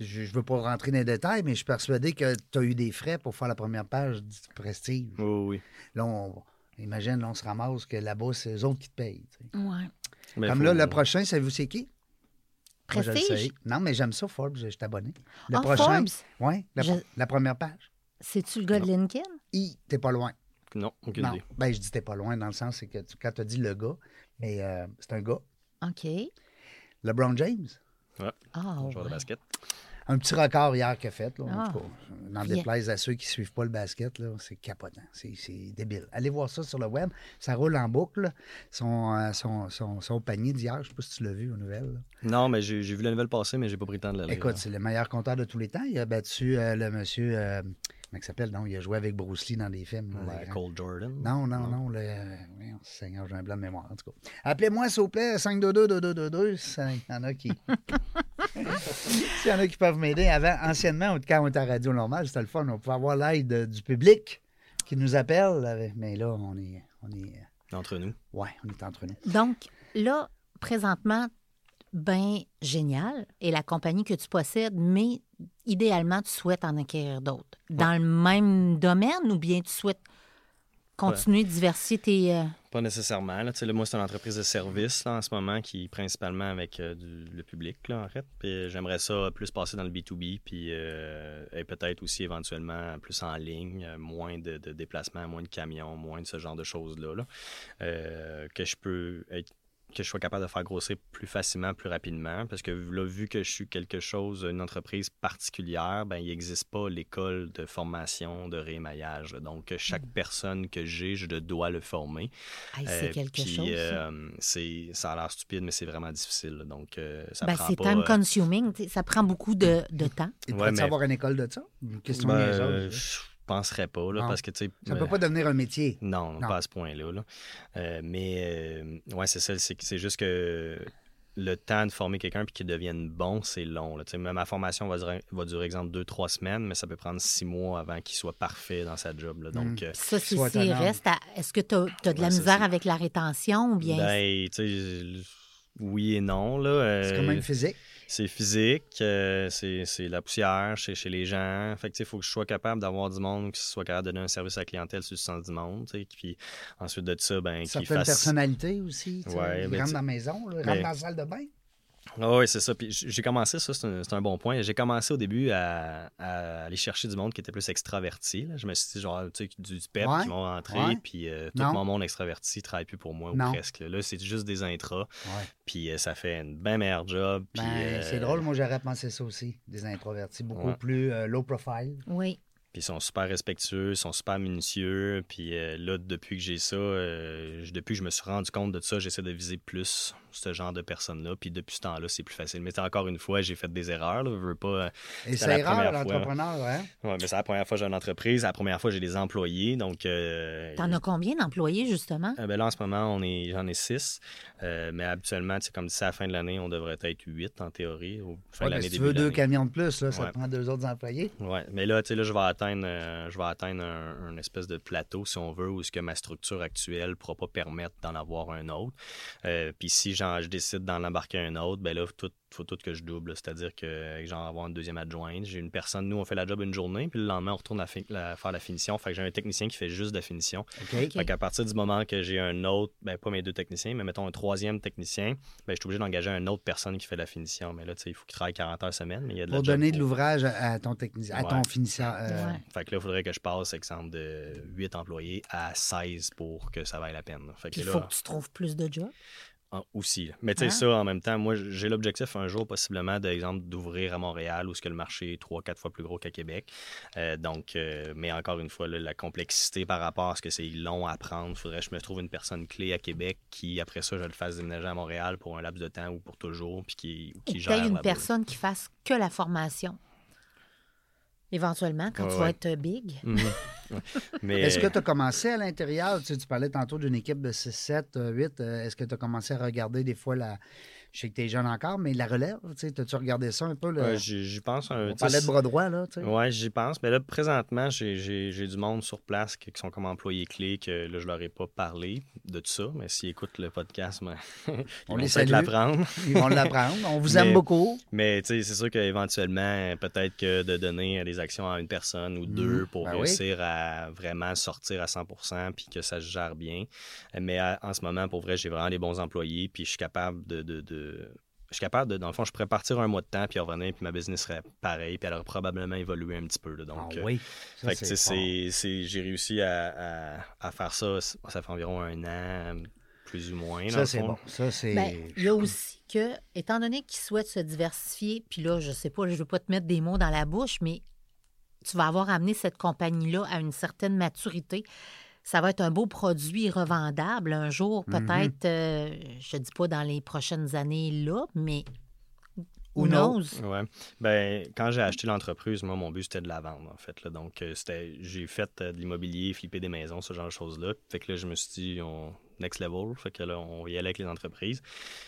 Je ne veux pas rentrer dans les détails, mais je suis persuadé que tu as eu des frais pour faire la première page du Prestige. Oui, oui. Là, on, imagine, là, on se ramasse que là-bas, c'est eux autres qui te payent. tu sais. Ouais. Mais Comme faut- là, le prochain, savez-vous c'est qui? Prestige? Non, mais j'aime ça, Forbes, je suis abonné. Le Ah, prochain, Forbes? oui, la, Je- la première page. C'est-tu le gars de Lincoln? I, t'es pas loin. Non, aucune Non, idée. ben, je dis t'es pas loin dans le sens, c'est que tu- quand tu as dit le gars, mais euh, c'est un gars. OK. LeBron James, Ah, Joueur de ouais. basket. un petit record hier qu'il a fait. Là, en Ah. tout cas, n'en déplaise à ceux qui ne suivent pas le basket, là, c'est capotant. C'est, c'est débile. Allez voir ça sur le web. Ça roule en boucle. Son, euh, son, son, son panier d'hier, je ne sais pas si tu l'as vu aux nouvelles. là. Non, mais j'ai j'ai vu la nouvelle passer, mais j'ai pas pris le temps de la lire. Écoute, c'est le meilleur compteur de tous les temps. Il a battu euh, le monsieur. Comment il s'appelle? Non, il a joué avec Bruce Lee dans des films. Ouais. Cole Jordan? Non, non, non. Le... voyons, Seigneur, j'ai un blanc de mémoire. En tout cas. Appelez-moi, s'il vous plaît, 522-2222. Il y en a qui. *laughs* S'il y en a qui peuvent m'aider. Avant, anciennement, quand on était à Radio Normale, c'était le fun. On pouvait avoir l'aide du public qui nous appelle. avec- Mais là, on est. On est... euh, Entre nous. Ouais, on est entre nous. Donc, là, présentement, ben génial, et la compagnie que tu possèdes, mais idéalement, tu souhaites en acquérir d'autres. Dans le même domaine ou bien tu souhaites continuer de diversifier tes. euh, Pas nécessairement. Là. Moi, c'est une entreprise de service là, en ce moment qui est principalement avec euh, du- le public, là, en fait. Puis euh, j'aimerais ça plus passer dans le B2B, puis euh, et peut-être aussi éventuellement plus en ligne, moins de, de déplacements, moins de camions, moins de ce genre de choses-là. là. Que je peux être que je sois capable de faire grossir plus facilement, plus rapidement. Parce que là, vu que je suis quelque chose, une entreprise particulière, ben, il n'existe pas l'école de formation de réémaillage. là. Donc, chaque personne que j'ai, je dois le former. hey, c'est Euh, quelque puis, chose. ça. euh, c'est, ça a l'air stupide, mais c'est vraiment difficile. Donc, euh, ça Ben, prend c'est time euh, consuming. Ça prend beaucoup de, de temps. Il Ouais, mais- avoir une école de ça? Une question ben, penserais pas, là, parce que, tu sais... Ça ne euh, peut pas devenir un métier. Non, Non. pas à ce point-là. là. Euh, mais, euh, ouais, c'est ça. C'est, juste que le temps de former quelqu'un puis qu'il devienne bon, c'est long. Là. Même ma formation va durer, va durer, exemple, deux, trois semaines, mais ça peut prendre six mois avant qu'il soit parfait dans sa job. là. Donc, euh, Puis ça, c'est reste. à- Est-ce que tu as, de la Ouais, misère avec la rétention ou bien. ben, tu sais, oui et non. Là, C'est Euh, quand même physique. C'est physique, euh, c'est la poussière chez, chez les gens. Fait que, il faut que je sois capable d'avoir du monde qui soit capable de donner un service à la clientèle sur le sens du monde. tu sais, Puis ensuite de ça, ben, qui fasse. personnalités aussi. tu sais, Ouais, ils ben, rentrent tu- dans la maison, là, ils mais- rentrent dans la salle de bain. Ah oui, c'est ça. Puis j'ai commencé, ça, c'est un, bon point. J'ai commencé au début à, à aller chercher du monde qui était plus extraverti. là. Je me suis dit, genre, tu sais, du, du pep Ouais, qui vont rentrer, ouais. puis euh, tout Non. mon monde extraverti travaille plus pour moi, ou presque. Là, c'est juste des intras, Ouais. puis euh, ça fait une bien meilleure job. puis, Ben, euh, C'est drôle, moi j'aurais pensé ça aussi, des introvertis, beaucoup Ouais. plus euh, low profile. Oui. Puis ils sont super respectueux, ils sont super minutieux. Puis euh, là, depuis que j'ai ça, euh, depuis que je me suis rendu compte de ça, j'essaie de viser plus ce genre de personnes-là. Puis depuis ce temps-là, c'est plus facile. Mais encore une fois, j'ai fait des erreurs. Là, je veux pas. euh, Et c'est la fois. l'entrepreneur, hein? Ouais, mais c'est la première fois que j'ai une entreprise. La première fois, j'ai des employés. Donc, euh, T'en as combien d'employés, justement? euh, ben là, en ce moment, on est, j'en ai six. Euh, mais habituellement, c'est comme d'ici à la fin de l'année, on devrait être huit en théorie. Au fin Ouais, de mais l'année, si tu veux de deux camions de plus, là, ça Ouais. prend deux autres employés. Ouais, mais là, tu sais, là, je vais atteindre, euh, je vais atteindre un, un espèce de plateau, si on veut, où ce que ma structure actuelle ne pourra pas permettre d'en avoir un autre. Euh, Puis si je décide d'en embarquer un autre, ben là, tout faut tout que je double. C'est-à-dire que genre avoir une deuxième adjointe. J'ai une personne, nous, on fait la job une journée, puis le lendemain, on retourne à fi- la- faire la finition. Fait que j'ai un technicien qui fait juste de la finition. OK? Fait qu'à partir du moment que j'ai un autre, ben pas mes deux techniciens, mais mettons un troisième technicien, ben je suis obligé d'engager une autre personne qui fait la finition. Mais là, tu sais, il faut qu'il travaille 40 heures semaine, mais il y a de la Pour donner de l'ouvrage à, ton technicien, à ton finisseur. euh, Ouais. fait que là, il faudrait que je passe, exemple, de 8 employés à 16 pour que ça vaille la peine. Fait que il faut que tu trouves plus de jobs? Aussi. Mais tu sais, Hein? ça, en même temps, moi, j'ai l'objectif un jour, possiblement, d'exemple, d'ouvrir à Montréal, où ce que le marché est 3-4 fois plus gros qu'à Québec. Euh, donc, euh, mais encore une fois, là, la complexité par rapport à ce que c'est long à apprendre, il faudrait que je me trouve une personne clé à Québec qui, après ça, je le fasse déménager à Montréal pour un laps de temps ou pour toujours, puis qui, qui gère une personne qui fasse que la formation. Éventuellement, quand Ouais, tu vas être euh, big. Mhm. Ouais. *laughs* Mais, Est-ce que tu as commencé à l'intérieur? Tu, sais, tu parlais tantôt d'une équipe de 6, 7, 8. euh, Est-ce que tu as commencé à regarder des fois la, Je sais que tu es jeune encore, mais la relève, tu sais, as-tu regardé ça un peu? Là? J'y pense. un- On tu parlait de bras droit, là, tu. Ouais, j'y pense. Mais là, présentement, j'ai- j'ai j'ai du monde sur place qui, qui sont comme employés clés que là, je leur ai pas parlé de tout ça. Mais s'ils écoutent le podcast, ben, *laughs* ils On vont peut-être l'apprendre. Ils vont l'apprendre. On vous Mais- aime beaucoup. Mais tu sais, c'est sûr qu'éventuellement, peut-être que de donner des actions à une personne ou deux pour Ben oui. réussir à vraiment sortir à 100% puis que ça se gère bien. Mais à- en ce moment, pour vrai, j'ai vraiment des bons employés puis je suis capable de... de- de- Je suis capable de, dans le fond, je pourrais partir un mois de temps puis revenir, puis ma business serait pareil, puis elle aurait probablement évolué un petit peu. là. donc, ah euh, oui. Ça, fait que, c'est, c'est- j'ai réussi à, à- à faire ça. Ça fait environ un an, plus ou moins. Ça, c'est fond. bon. Ça, c'est. Ben, il y a aussi que, étant donné qu'ils souhaitent se diversifier, puis là, je sais pas, je veux pas te mettre des mots dans la bouche, mais tu vas avoir amené cette compagnie-là à une certaine maturité. Ça va être un beau produit revendable un jour, Mhm. peut-être, euh, je ne dis pas dans les prochaines années là, mais knows? knows? Ouais. Ben, quand j'ai acheté l'entreprise, moi, mon but, c'était de la vendre, en fait. Là. Donc, euh, c'était, j'ai fait euh, de l'immobilier, flipper des maisons, ce genre de choses-là. Fait que là, je me suis dit, on, next level. Fait que là, on y allait avec les entreprises.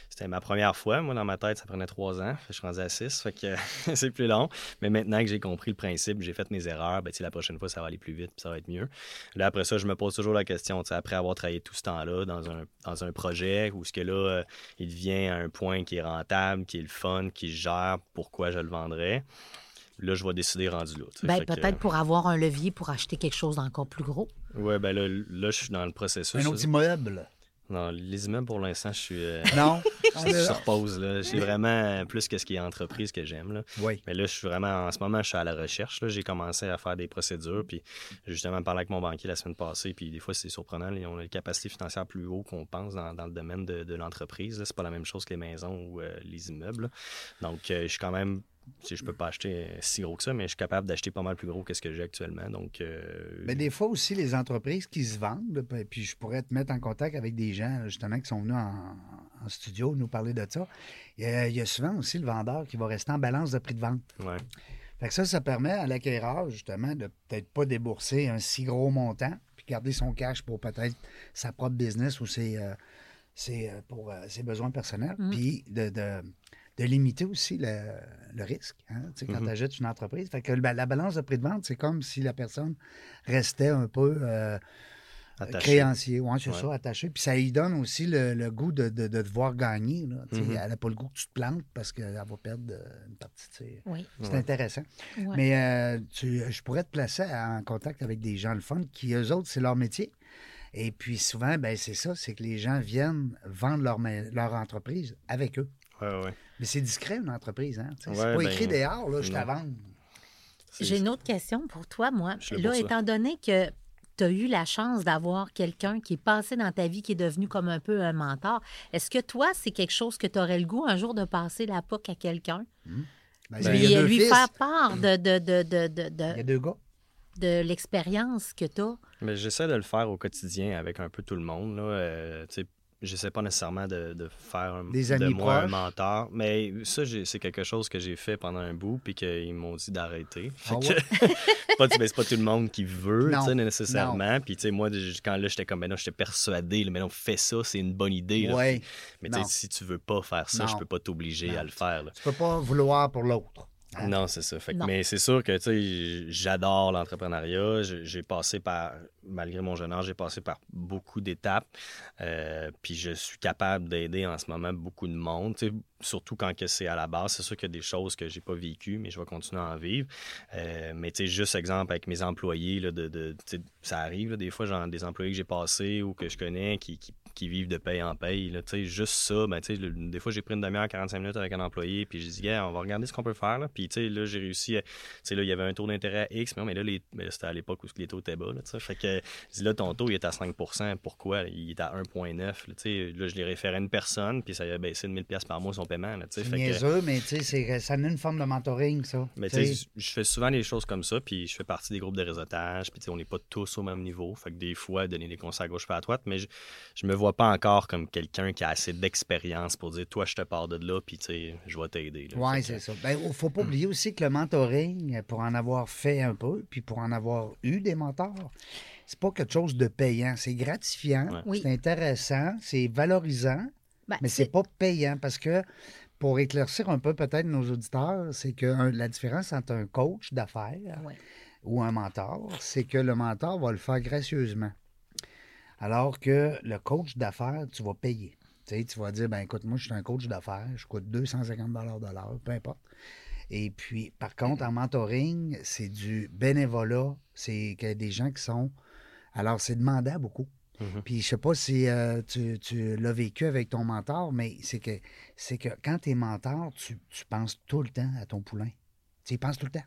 C'était ma première fois. Moi, dans ma tête, ça prenait trois ans. Je suis rendu à six. Fait que *laughs* c'est plus long. Mais maintenant que j'ai compris le principe, j'ai fait mes erreurs, ben, la prochaine fois, ça va aller plus vite puis ça va être mieux. Là, après ça, je me pose toujours la question, après avoir travaillé tout ce temps-là dans un, dans un projet où ce que là, euh, il devient un point qui est rentable, qui est le fun, qui gère, pourquoi je le vendrais. Là, je vais décider rendu là. Ben, que, peut-être pour avoir un levier pour acheter quelque chose d'encore plus gros. Ouais, ben là, là, je suis dans le processus. Un autre immeuble. Non, les immeubles, pour l'instant, je suis, euh, *laughs* Non? je suis sur pause. Là. J'ai vraiment plus que ce qui est entreprise que j'aime. Là. Oui. Mais là, je suis vraiment, en ce moment, je suis à la recherche. là. J'ai commencé à faire des procédures, puis j'ai justement parlé avec mon banquier la semaine passée, puis des fois, c'est surprenant. là, On a une capacité financière plus haut qu'on pense dans, dans le domaine de, de l'entreprise. là. C'est pas la même chose que les maisons ou euh, les immeubles. là. Donc, euh, je suis quand même... sais, Je peux pas acheter euh, si gros que ça, mais je suis capable d'acheter pas mal plus gros que ce que j'ai actuellement. Donc, euh, Mais des fois aussi, les entreprises qui se vendent, là, puis- je pourrais te mettre en contact avec des gens, justement, qui sont venus en, en studio nous parler de ça. Il y, a, il y a souvent aussi le vendeur qui va rester en balance de prix de vente. ouais. Fait que ça, ça permet à l'acquéreur, justement, de peut-être pas débourser un si gros montant, puis garder son cash pour peut-être sa propre business ou ses, euh, ses, euh, pour euh, ses besoins personnels, Mhm. puis de, de- de limiter aussi le, le risque hein, quand Mhm. tu achètes une entreprise. Fait que ben, la balance de prix de vente, c'est comme si la personne restait un peu euh, créancier. Oui, c'est Ouais. ça, attaché. Puis ça lui donne aussi le, le goût de, de, de devoir gagner. Là. Mhm. Elle n'a pas le goût que tu te plantes parce qu'elle va perdre euh, une partie de ses... Oui. C'est Ouais. intéressant. Ouais. Mais euh, tu- je pourrais te placer en contact avec des gens le fun qui, eux autres, c'est leur métier. Et puis souvent, ben, c'est ça, c'est que les gens viennent vendre leur, leur entreprise avec eux. Ouais, ouais. Mais c'est discret, une entreprise. Hein? C'est pas ben, écrit dehors, là, je t'avance. C'est- J'ai une autre question pour toi, moi. Là ça. étant donné que tu as eu la chance d'avoir quelqu'un qui est passé dans ta vie, qui est devenu comme un peu un mentor, est-ce que toi, c'est quelque chose que tu aurais le goût un jour de passer la POC à quelqu'un? Ben, Ben, il Lui, fils. faire part de, de, de, de, de, Il y a de, deux gars. de l'expérience que tu as. Mais j'essaie de le faire au quotidien avec un peu tout le monde. Là. Euh, j'essaie pas nécessairement de, de faire un- Des de moi un mentor. Mais ça, c'est quelque chose que j'ai fait pendant un bout puis qu'ils m'ont dit d'arrêter. Ah que- c'est *laughs* pas, ben, c'est pas tout le monde qui veut, Non, nécessairement. Puis tu sais, moi, quand là, j'étais comme, ben non, j'étais persuadé, là, mais non, fais ça, c'est une bonne idée. là. Mais tu sais, non. si tu veux pas faire ça, Non. je peux pas t'obliger à le faire. là. Tu peux pas vouloir pour l'autre. Hein? Non, c'est ça. Fait que- mais c'est sûr que j'adore l'entrepreneuriat. J'ai passé par, malgré mon jeune âge, j'ai passé par beaucoup d'étapes. Euh, puis je suis capable d'aider en ce moment beaucoup de monde. Surtout quand c'est à la base. C'est sûr qu'il y a des choses que j'ai pas vécues, mais je vais continuer à en vivre. Euh, mais tu sais, juste exemple avec mes employés, là, de, de- ça arrive là, des fois, genre des employés que j'ai passés ou que je connais qui, qui, qui vivent de paye en paye. Là, juste ça, ben, le- des fois, j'ai pris une demi-heure, 45 minutes avec un employé, puis j'ai dit, Gars, on va regarder ce qu'on peut faire. Là. Puis, tu sais, là, j'ai réussi. à- là, il y avait un taux d'intérêt à X, mais, non, mais là, les- là, c'était à l'époque où les taux étaient bas. Là, fait que, dis, là, ton taux, il est à 5% Pourquoi? Il est à 1,9 là, là, je l'ai référé à une personne, puis ça a baissé de 1000 pièces par mois son paiement. Là, fait que- mais ça a une forme de mentoring, ça. mais je fais souvent des choses comme ça, puis je fais partie des groupes de réseautage, puis tu sais, on n'est pas tous au même niveau. Fait que des fois, donner des conseils à gauche pas à droite, mais je, je me vois pas encore comme quelqu'un qui a assez d'expérience pour dire, toi, je te pars de là, puis tu sais, je vais t'aider. Oui, c'est ça. Ben, faut pas oublier aussi que le mentoring, pour en avoir fait un peu, puis pour en avoir eu des mentors, c'est pas quelque chose de payant. C'est gratifiant, Ouais. Oui. c'est intéressant, c'est valorisant. Ben, Mais c'est pas payant parce que, pour éclaircir un peu peut-être nos auditeurs, c'est que un- la différence entre un coach d'affaires Ouais. ou un mentor, c'est que le mentor va le faire gracieusement. Alors que le coach d'affaires, tu vas payer. Tu sais, tu vas dire, ben écoute, moi, je suis un coach d'affaires, je coûte 250 de l'heure, peu importe. Et puis, par contre, en mentoring, c'est du bénévolat. C'est que des gens qui sont. Alors, c'est demandant beaucoup. Mhm. Puis, je sais pas si euh, tu, tu l'as vécu avec ton mentor, mais c'est que, c'est que quand tu es mentor, tu, tu penses tout le temps à ton poulain. Tu y penses tout le temps.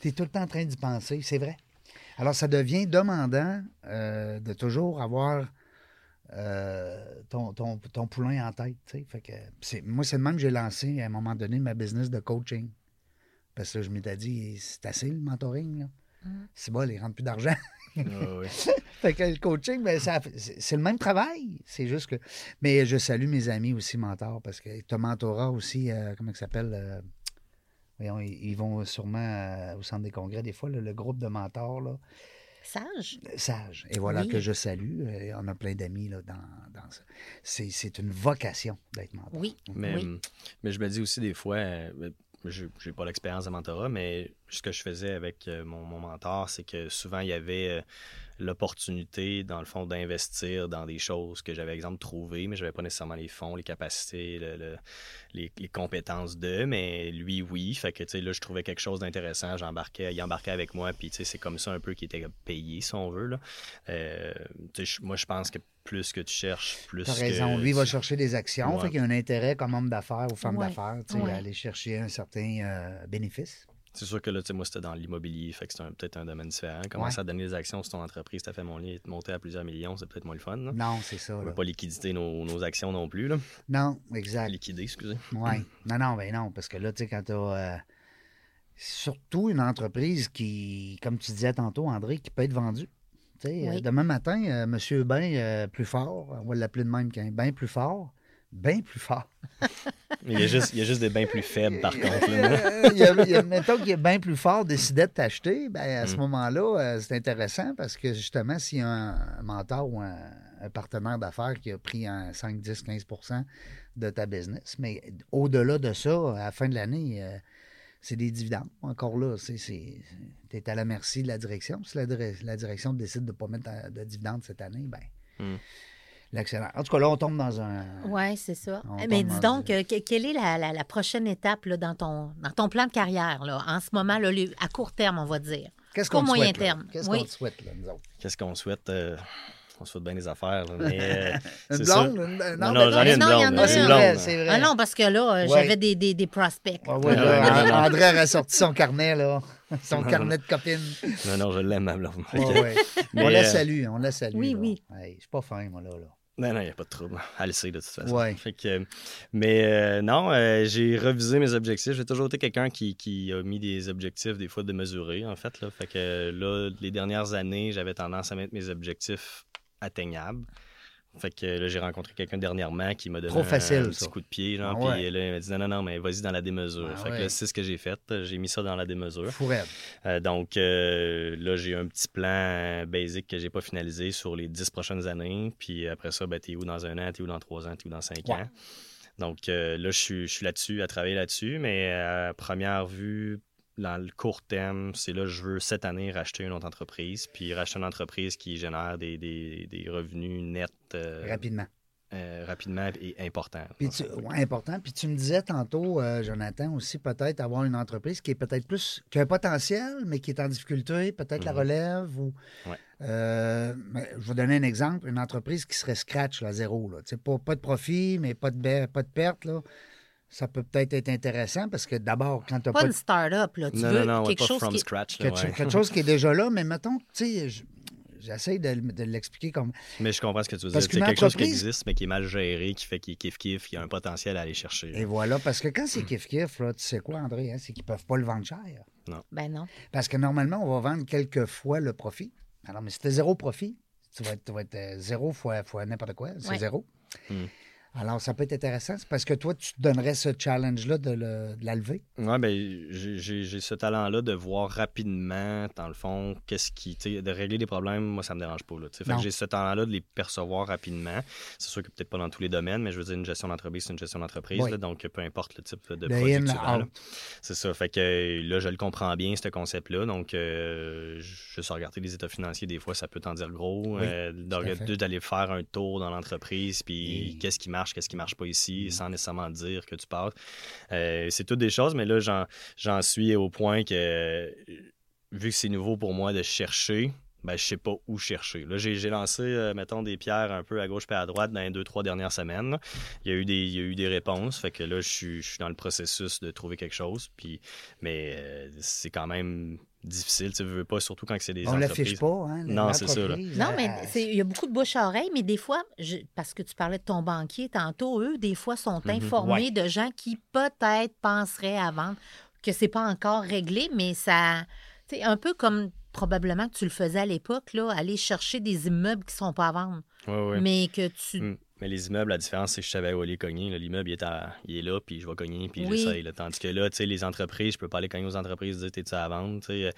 Tu es tout le temps en train d'y penser, c'est vrai. Alors, ça devient demandant euh, de toujours avoir euh, ton, ton- ton poulain en tête. tu sais. Fait que c'est- moi, c'est le même que j'ai lancé à un moment donné ma business de coaching. Parce que je m'étais dit, c'est assez le mentoring. Là. C'est bon, il rentre plus d'argent. Ouais. *laughs* fait que le coaching, ben, ça, c'est c'est le même travail. C'est juste que. Mais je salue mes amis aussi mentors parce que tu mentorat aussi, euh, comment ça s'appelle euh, voyons, ils, vont sûrement euh, au centre des congrès des fois, là, le groupe de mentors, là, Sage. Sage. Et voilà Oui. que je salue. Euh, on a plein d'amis là, dans, dans ça. C'est, c'est une vocation d'être mentor. Oui. Mais, oui. hum, mais je me dis aussi des fois, euh, je n'ai pas l'expérience de mentorat, mais ce que je faisais avec euh, mon, mon mentor, c'est que souvent il y avait euh, l'opportunité, dans le fond, d'investir dans des choses que j'avais, exemple, trouvées, mais je n'avais pas nécessairement les fonds, les capacités, le- le- les, les compétences de, mais lui, oui. Fait que, tu sais, là, je trouvais quelque chose d'intéressant, j'embarquais, il embarquait avec moi, puis, tu sais, c'est comme ça un peu qu'il était payé, si on veut, là. Euh, moi, je pense que plus que tu cherches, plus Tu as que raison. Lui, il va chercher des actions. Ouais. Fait qu'il y a un intérêt comme homme d'affaires ou femme Ouais. d'affaires, tu sais, Ouais. à aller chercher un certain euh, bénéfice. C'est sûr que là, tu sais, moi, c'était dans l'immobilier, fait que c'est peut-être un domaine différent. Commencer Ouais. à donner des actions sur ton entreprise, t'as fait mon lit, monter à plusieurs millions, c'est peut-être moins le fun. Là. Non, c'est ça. On là. veut pas liquider nos, nos actions non plus. Là. Non, exact. Liquider, excusez. Oui. Non, non, ben non, parce que là, tu sais, quand tu as surtout une entreprise qui, comme tu disais tantôt, André, qui peut être vendue. Tu sais, Oui. euh, demain matin, euh, Monsieur Bain euh, plus fort, on va l'appeler de même qu'un bain plus fort, bien plus fort. Il y, a juste, il y a juste des bains plus faibles, par contre. *laughs* il y a- il y a- mettons qu'il est bien plus fort décidait de t'acheter, ben, à ce Mm. moment-là, euh, c'est intéressant parce que justement, s'il y a un, mentor ou un, un partenaire d'affaires qui a pris un 5, 10, 15% de ta business, mais au-delà de ça, à la fin de l'année, euh, c'est des dividendes. Encore là, tu es à la merci de la direction. Si la, la direction décide de ne pas mettre de dividendes cette année, ben, Mm. L'excellent. En tout cas, là, on tombe dans un. Oui, c'est ça. On Mais dis donc, euh, que- quelle est la, la- la prochaine étape là, dans, ton, dans ton plan de carrière, là, en ce moment, là, à court terme, on va dire? Qu'est-ce qu'on te moyen souhaite, là? terme. Qu'est-ce Oui. qu'on te souhaite, là, nous autres? Qu'est-ce qu'on souhaite? euh, on souhaite bien des affaires. là, mais, euh, *laughs* Une blonde? sûr. Une- Non, ben non, j'en ai une non, il y en blonde. a Ah, c'est vrai, vrai. Ah non, parce que là, euh, Ouais. j'avais des, des, des prospects. Ah ouais, Ah là, ouais, non, non, non. André a ressorti son carnet, là. *laughs* Son Non, non, carnet de copine. Non, non, je l'aime, ma blonde. Fait que- Ouais, ouais. Mais, on la euh, salue, on la salue. Oui, là. oui. Hey, je suis pas fin, moi, là. là. Non, non, il n'y a pas de trouble. Elle le sait de toute façon. Ouais. Fait que, mais euh, non, euh, j'ai revisé mes objectifs. J'ai toujours été quelqu'un qui, qui a mis des objectifs, des fois, de mesurer, en fait. Là. Fait que là, les dernières années, j'avais tendance à mettre mes objectifs atteignables. Fait que là, j'ai rencontré quelqu'un dernièrement qui m'a donné Trop un, facile, un petit coup de pied. Genre, Ah ouais. Puis là, il m'a dit non, non, non, mais vas-y dans la démesure. Ah fait que là, c'est ce que j'ai fait. J'ai mis ça dans la démesure. Euh, donc euh, là, j'ai un petit plan euh, basic que j'ai pas finalisé sur les dix prochaines années. Puis après ça, ben, t'es où dans un an, t'es où dans trois ans, t'es où dans cinq Ouais. ans? Donc euh, là, je suis, je suis là-dessus, à travailler là-dessus. Mais à première vue, dans le court terme, c'est là, je veux cette année racheter une autre entreprise. Puis racheter une entreprise qui génère des, des- des revenus nets euh, Rapidement. euh, rapidement et importants. Puis tu, ouais, important. Puis tu me disais tantôt, euh, Jonathan, aussi peut-être avoir une entreprise qui est peut-être plus, qui a un potentiel, mais qui est en difficulté, peut-être la Mhm. relève ou. Ouais. Euh, je vais donner un exemple, une entreprise qui serait scratch, là, zéro. Là. Pas, pas de profit, mais pas de, ba- pas de perte. Là. Ça peut peut-être être intéressant parce que d'abord, quand tu n'as Pas pas, une start-up, là. Tu non, veux non, non, quelque chose from qui... scratch. là, quelque, ouais. quelque chose qui est déjà là, mais mettons, tu sais, je- j'essaie de, le- de l'expliquer comme. Mais je comprends ce que tu veux Parce dire. C'est qu'une quelque chose qui existe, mais qui est mal géré, qui fait qu'il kiffe-kiffe, qui a un potentiel à aller chercher. Et voilà, parce que quand c'est kiff-kiff, là, tu sais quoi, André, hein, c'est qu'ils ne peuvent pas le vendre cher. Ben non. Parce que normalement, on va vendre quelques fois le profit. Alors, mais si tu zéro profit, tu vas être, tu vas être, euh, zéro fois, fois n'importe quoi, c'est Ouais. zéro. Hmm. Alors, ça peut être intéressant. C'est parce que toi, tu te donnerais ce challenge-là de, le- de la lever? Ouais, ben, j'ai- ce talent-là de voir rapidement, dans le fond, qu'est-ce qui. sais, De régler des problèmes, moi, ça me dérange pas. Là, sais. fait que j'ai ce talent-là de les percevoir rapidement. C'est sûr que peut-être pas dans tous les domaines, mais je veux dire, une gestion d'entreprise, c'est une gestion d'entreprise. Oui. donc, peu importe le type de Le produit. C'est ça. Fait que là, je le comprends bien, ce concept-là. Donc, euh, juste regarder les états financiers, des fois, ça peut t'en dire gros. Oui, Euh, D'aller faire un tour dans l'entreprise, puis Et- qu'est-ce qui marche, qu'est-ce qui marche pas ici, Mm. sans nécessairement dire que tu passes. Euh, c'est toutes des choses, mais là, j'en suis au point que, euh, vu que c'est nouveau pour moi de chercher, ben, je sais pas où chercher. Là, j'ai j'ai lancé, euh, mettons, des pierres un peu à gauche et à droite dans les deux, trois dernières semaines. Il y a eu des, il y a eu des réponses. Fait que là, je suis, je suis dans le processus de trouver quelque chose. Puis, mais euh, c'est quand même difficile. Tu veux pas, surtout quand c'est des On ne l'affiche entreprises. pas. Hein, Non, c'est ça, là. Non, euh, mais c'est- il y a beaucoup de bouche à oreille, mais des fois, je- parce que tu parlais de ton banquier tantôt, eux, des fois, sont Mhm. informés de gens qui peut-être penseraient à vendre, que c'est pas encore réglé, mais ça. C'est un peu comme probablement que tu le faisais à l'époque, là, aller chercher des immeubles qui sont pas à vendre, Ouais, ouais. mais que tu. Mm. Mais les immeubles, la différence, c'est que je savais où aller cogner. L'immeuble, il, est à- il est là, puis je vais cogner, puis Oui. j'essaye. Tandis que là, tu sais, les entreprises, je peux pas aller cogner aux entreprises, dire t'es-tu à vendre. tu sais.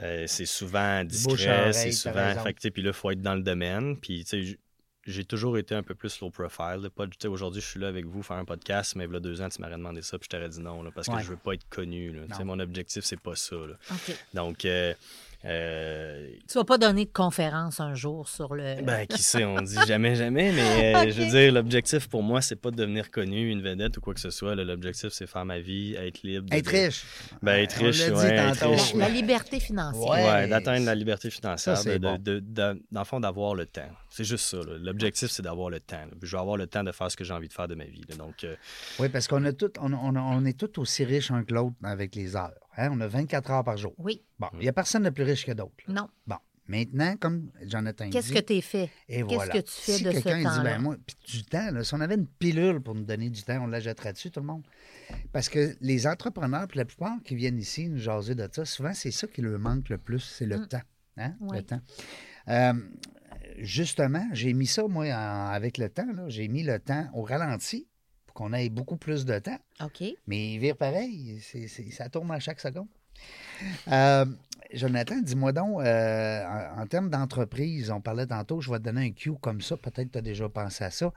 Euh, c'est souvent discret, c'est souvent. Fait que, tu sais, puis là, il faut être dans le domaine. Puis, tu sais, j'ai toujours été un peu plus low profile. aujourd'hui, je suis là avec vous, faire un podcast, mais il y a deux ans, tu m'aurais demandé ça, puis je t'aurais dit non, là, parce que Ouais. je veux pas être connu. là. Tu sais, Non. Mon objectif, c'est pas ça. là. Donc, euh, euh, Tu vas pas donner de conférence un jour sur le. ben, qui sait, on dit *laughs* jamais, jamais, mais euh, je veux dire, l'objectif pour moi, c'est pas de devenir connu, une vedette ou quoi que ce soit. L'objectif, c'est faire ma vie, être libre. de- Être riche. Ben, être riche, ouais, être tantôt. riche, la, la liberté financière. Ouais. Ouais, d'atteindre la liberté financière, Ça, c'est de, bon. de- de- dans le fond, d'avoir le temps. C'est juste ça. L'objectif, c'est d'avoir le temps. là. Je veux avoir le temps de faire ce que j'ai envie de faire de ma vie. là. Donc, euh, Oui, parce qu'on a tout, on, on- on est tous aussi riches un que l'autre avec les heures. Hein. On a 24 heures par jour. Oui. Bon, il n'y a personne de plus riche que d'autres. Non. Bon, maintenant, comme Jonathan Qu'est-ce dit, que tu fait? et qu'est-ce voilà. que tu fais si de ce quelqu'un il dit, temps-là? ben moi, puis du temps, là, si on avait une pilule pour nous donner du temps, on la jetterait dessus, tout le monde? Parce que les entrepreneurs, puis la plupart qui viennent ici nous jaser de ça, souvent, c'est ça qui leur manque le plus, c'est le Mm. temps. Hein? Oui. Le temps. Euh, justement, j'ai mis ça, moi, en- avec le temps. là. J'ai mis le temps au ralenti qu'on ait beaucoup plus de temps. OK. Mais vire pareil. Ça tourne à chaque seconde. Euh, Jonathan, dis-moi donc, euh, en, en termes d'entreprise, on parlait tantôt, je vais te donner un cue comme ça, peut-être que tu as déjà pensé à ça.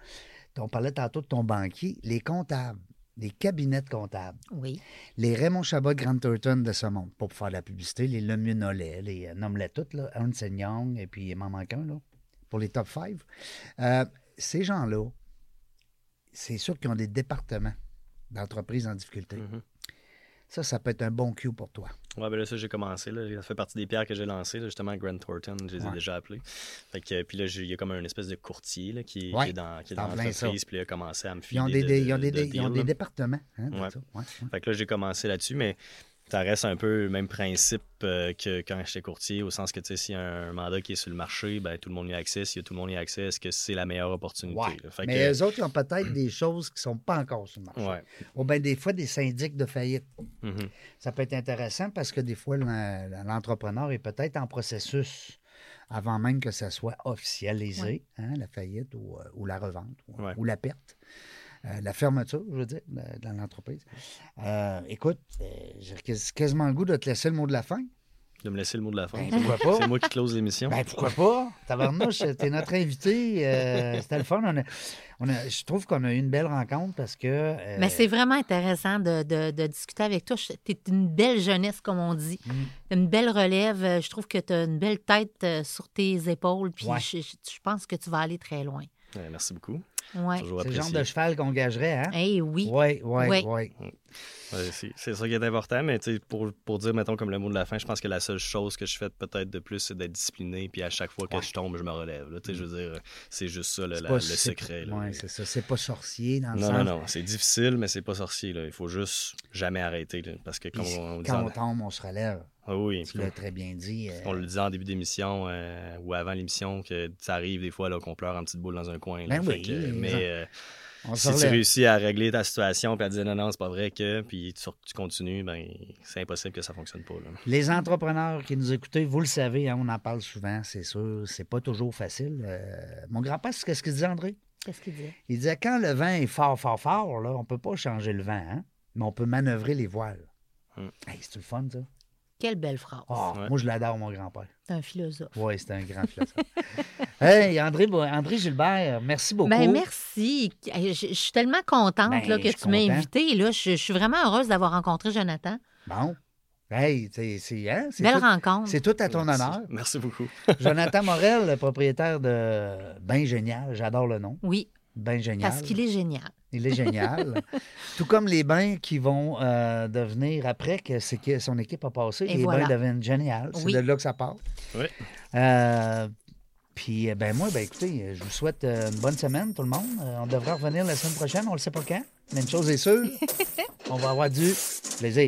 On parlait tantôt de ton banquier, les comptables, les cabinets de comptables, Oui. les Raymond Chabot Grant Thornton de ce monde, pour faire de la publicité, les Lemunolet, les euh, nomme-les toutes, là, Ernst Young, et puis il m'en manque un, là, pour les top 5. ces gens-là, c'est sûr qu'ils ont des départements d'entreprises en difficulté. mhm. Ça, ça peut être un bon cue pour toi. Ouais, ben là, ça, j'ai commencé. Là. Ça fait partie des pierres que j'ai lancées. là. Justement, Grant Thornton, je les ai déjà appelés. Fait que, puis là, il y a comme un espèce de courtier là, qui, Ouais, qui est dans, qui est dans l'entreprise. Puis là, il a commencé à me Ils filer ont des, de- des- ils ont de- des, de des- ils ont deals, des là. départements. hein, ça. Ouais. Fait que là, j'ai commencé là-dessus, mais ça reste un peu le même principe euh, que quand j'étais courtier, au sens que, tu sais, s'il y a un mandat qui est sur le marché, ben, tout le monde y a accès. S'il y a tout le monde y a accès, est-ce que c'est la meilleure opportunité? Ouais. là? Fait Mais que- eux autres, ils ont peut-être des choses qui ne sont pas encore sur le marché. ouais. Ou bien des fois, des syndics de faillite. Mhm. Ça peut être intéressant parce que des fois, l'en- l'entrepreneur est peut-être en processus avant même que ça soit officialisé, Ouais. hein, la faillite ou, euh, ou la revente ou, Ouais. ou la perte. Euh, la fermeture, je veux dire, dans l'entreprise. Euh, écoute, euh, j'ai quas- quasiment le goût de te laisser le mot de la fin. De me laisser le mot de la fin. Ben, C'est moi- pourquoi pas? C'est moi qui close l'émission. Ben, pourquoi pas? Tabarnouche, t'es notre invité. euh, C'était le fun. On a- on a- je trouve qu'on a eu une belle rencontre parce que. euh, Mais c'est vraiment intéressant de, de- de discuter avec toi. Tu es une belle jeunesse, comme on dit. Mm. Une belle relève. Je trouve que tu as une belle tête sur tes épaules. Puis Ouais. je, je- je pense que tu vas aller très loin. Ouais, merci beaucoup. Ouais. Toujours c'est le genre de cheval qu'on gagerait, hein? Eh oui. Oui, oui, Oui. oui. Ouais, c'est c'est ça qui est important, mais tu sais, pour, pour dire, mettons, comme le mot de la fin, je pense que la seule chose que je fais peut-être de plus, c'est d'être discipliné, puis à chaque fois que Ouais. je tombe, je me relève. là. Tu sais, Je veux dire, c'est juste ça, le, C'est la- pas- le secret. ouais, c'est ça. C'est pas sorcier dans le non, sens. non, non, c'est difficile, mais c'est pas sorcier. Là. Il faut juste jamais arrêter. là, parce que, comme Puis on, quand on tombe, on se relève. Ah oui, Tu l'as très bien dit. euh, on le disait en début d'émission euh, ou avant l'émission, que ça arrive des fois là, qu'on pleure en petite boule dans un coin. là. Ben oui, que. Mais euh, on si tu réussis à régler ta situation puis à dire non, non, c'est pas vrai que, puis tu, tu continues, ben c'est impossible que ça fonctionne pas. là. Les entrepreneurs qui nous écoutez, vous le savez, hein, on en parle souvent, c'est sûr. C'est pas toujours facile. Euh, mon grand-père, c'est ce qu'il disait, André? Qu'est-ce qu'il dit? Il disait quand le vent est fort, fort, fort, là, on peut pas changer le vent, hein, mais on peut manœuvrer les voiles. Hmm. Hey, c'est le fun, ça? Quelle belle phrase. Ah, Ouais. Moi, je l'adore, mon grand-père. C'est un philosophe. Oui, c'est un grand philosophe. *laughs* hey, André, André Gilbert, merci beaucoup. Ben merci. Je, je suis tellement contente Ben, là, que tu m'as content. invitée. Là, je, je suis vraiment heureuse d'avoir rencontré Jonathan. Bon. Hey, c'est hein, c'est Belle tout, rencontre. c'est tout à ton Merci. honneur. Merci beaucoup. Jonathan *laughs* Morel, le propriétaire de Ben Génial, j'adore le nom. Oui, Ben Génial. parce qu'il est génial. Il est génial. *laughs* Tout comme les bains qui vont euh, devenir après que, c'est que son équipe a passé, Et les voilà. bains deviennent génial. C'est Oui. de là que ça part. Oui. Euh, puis, euh, ben moi, ben écoutez, je vous souhaite une bonne semaine, tout le monde. Euh, on devrait revenir la semaine prochaine, on ne le sait pas quand. Mais une chose est sûre, *laughs* on va avoir du plaisir.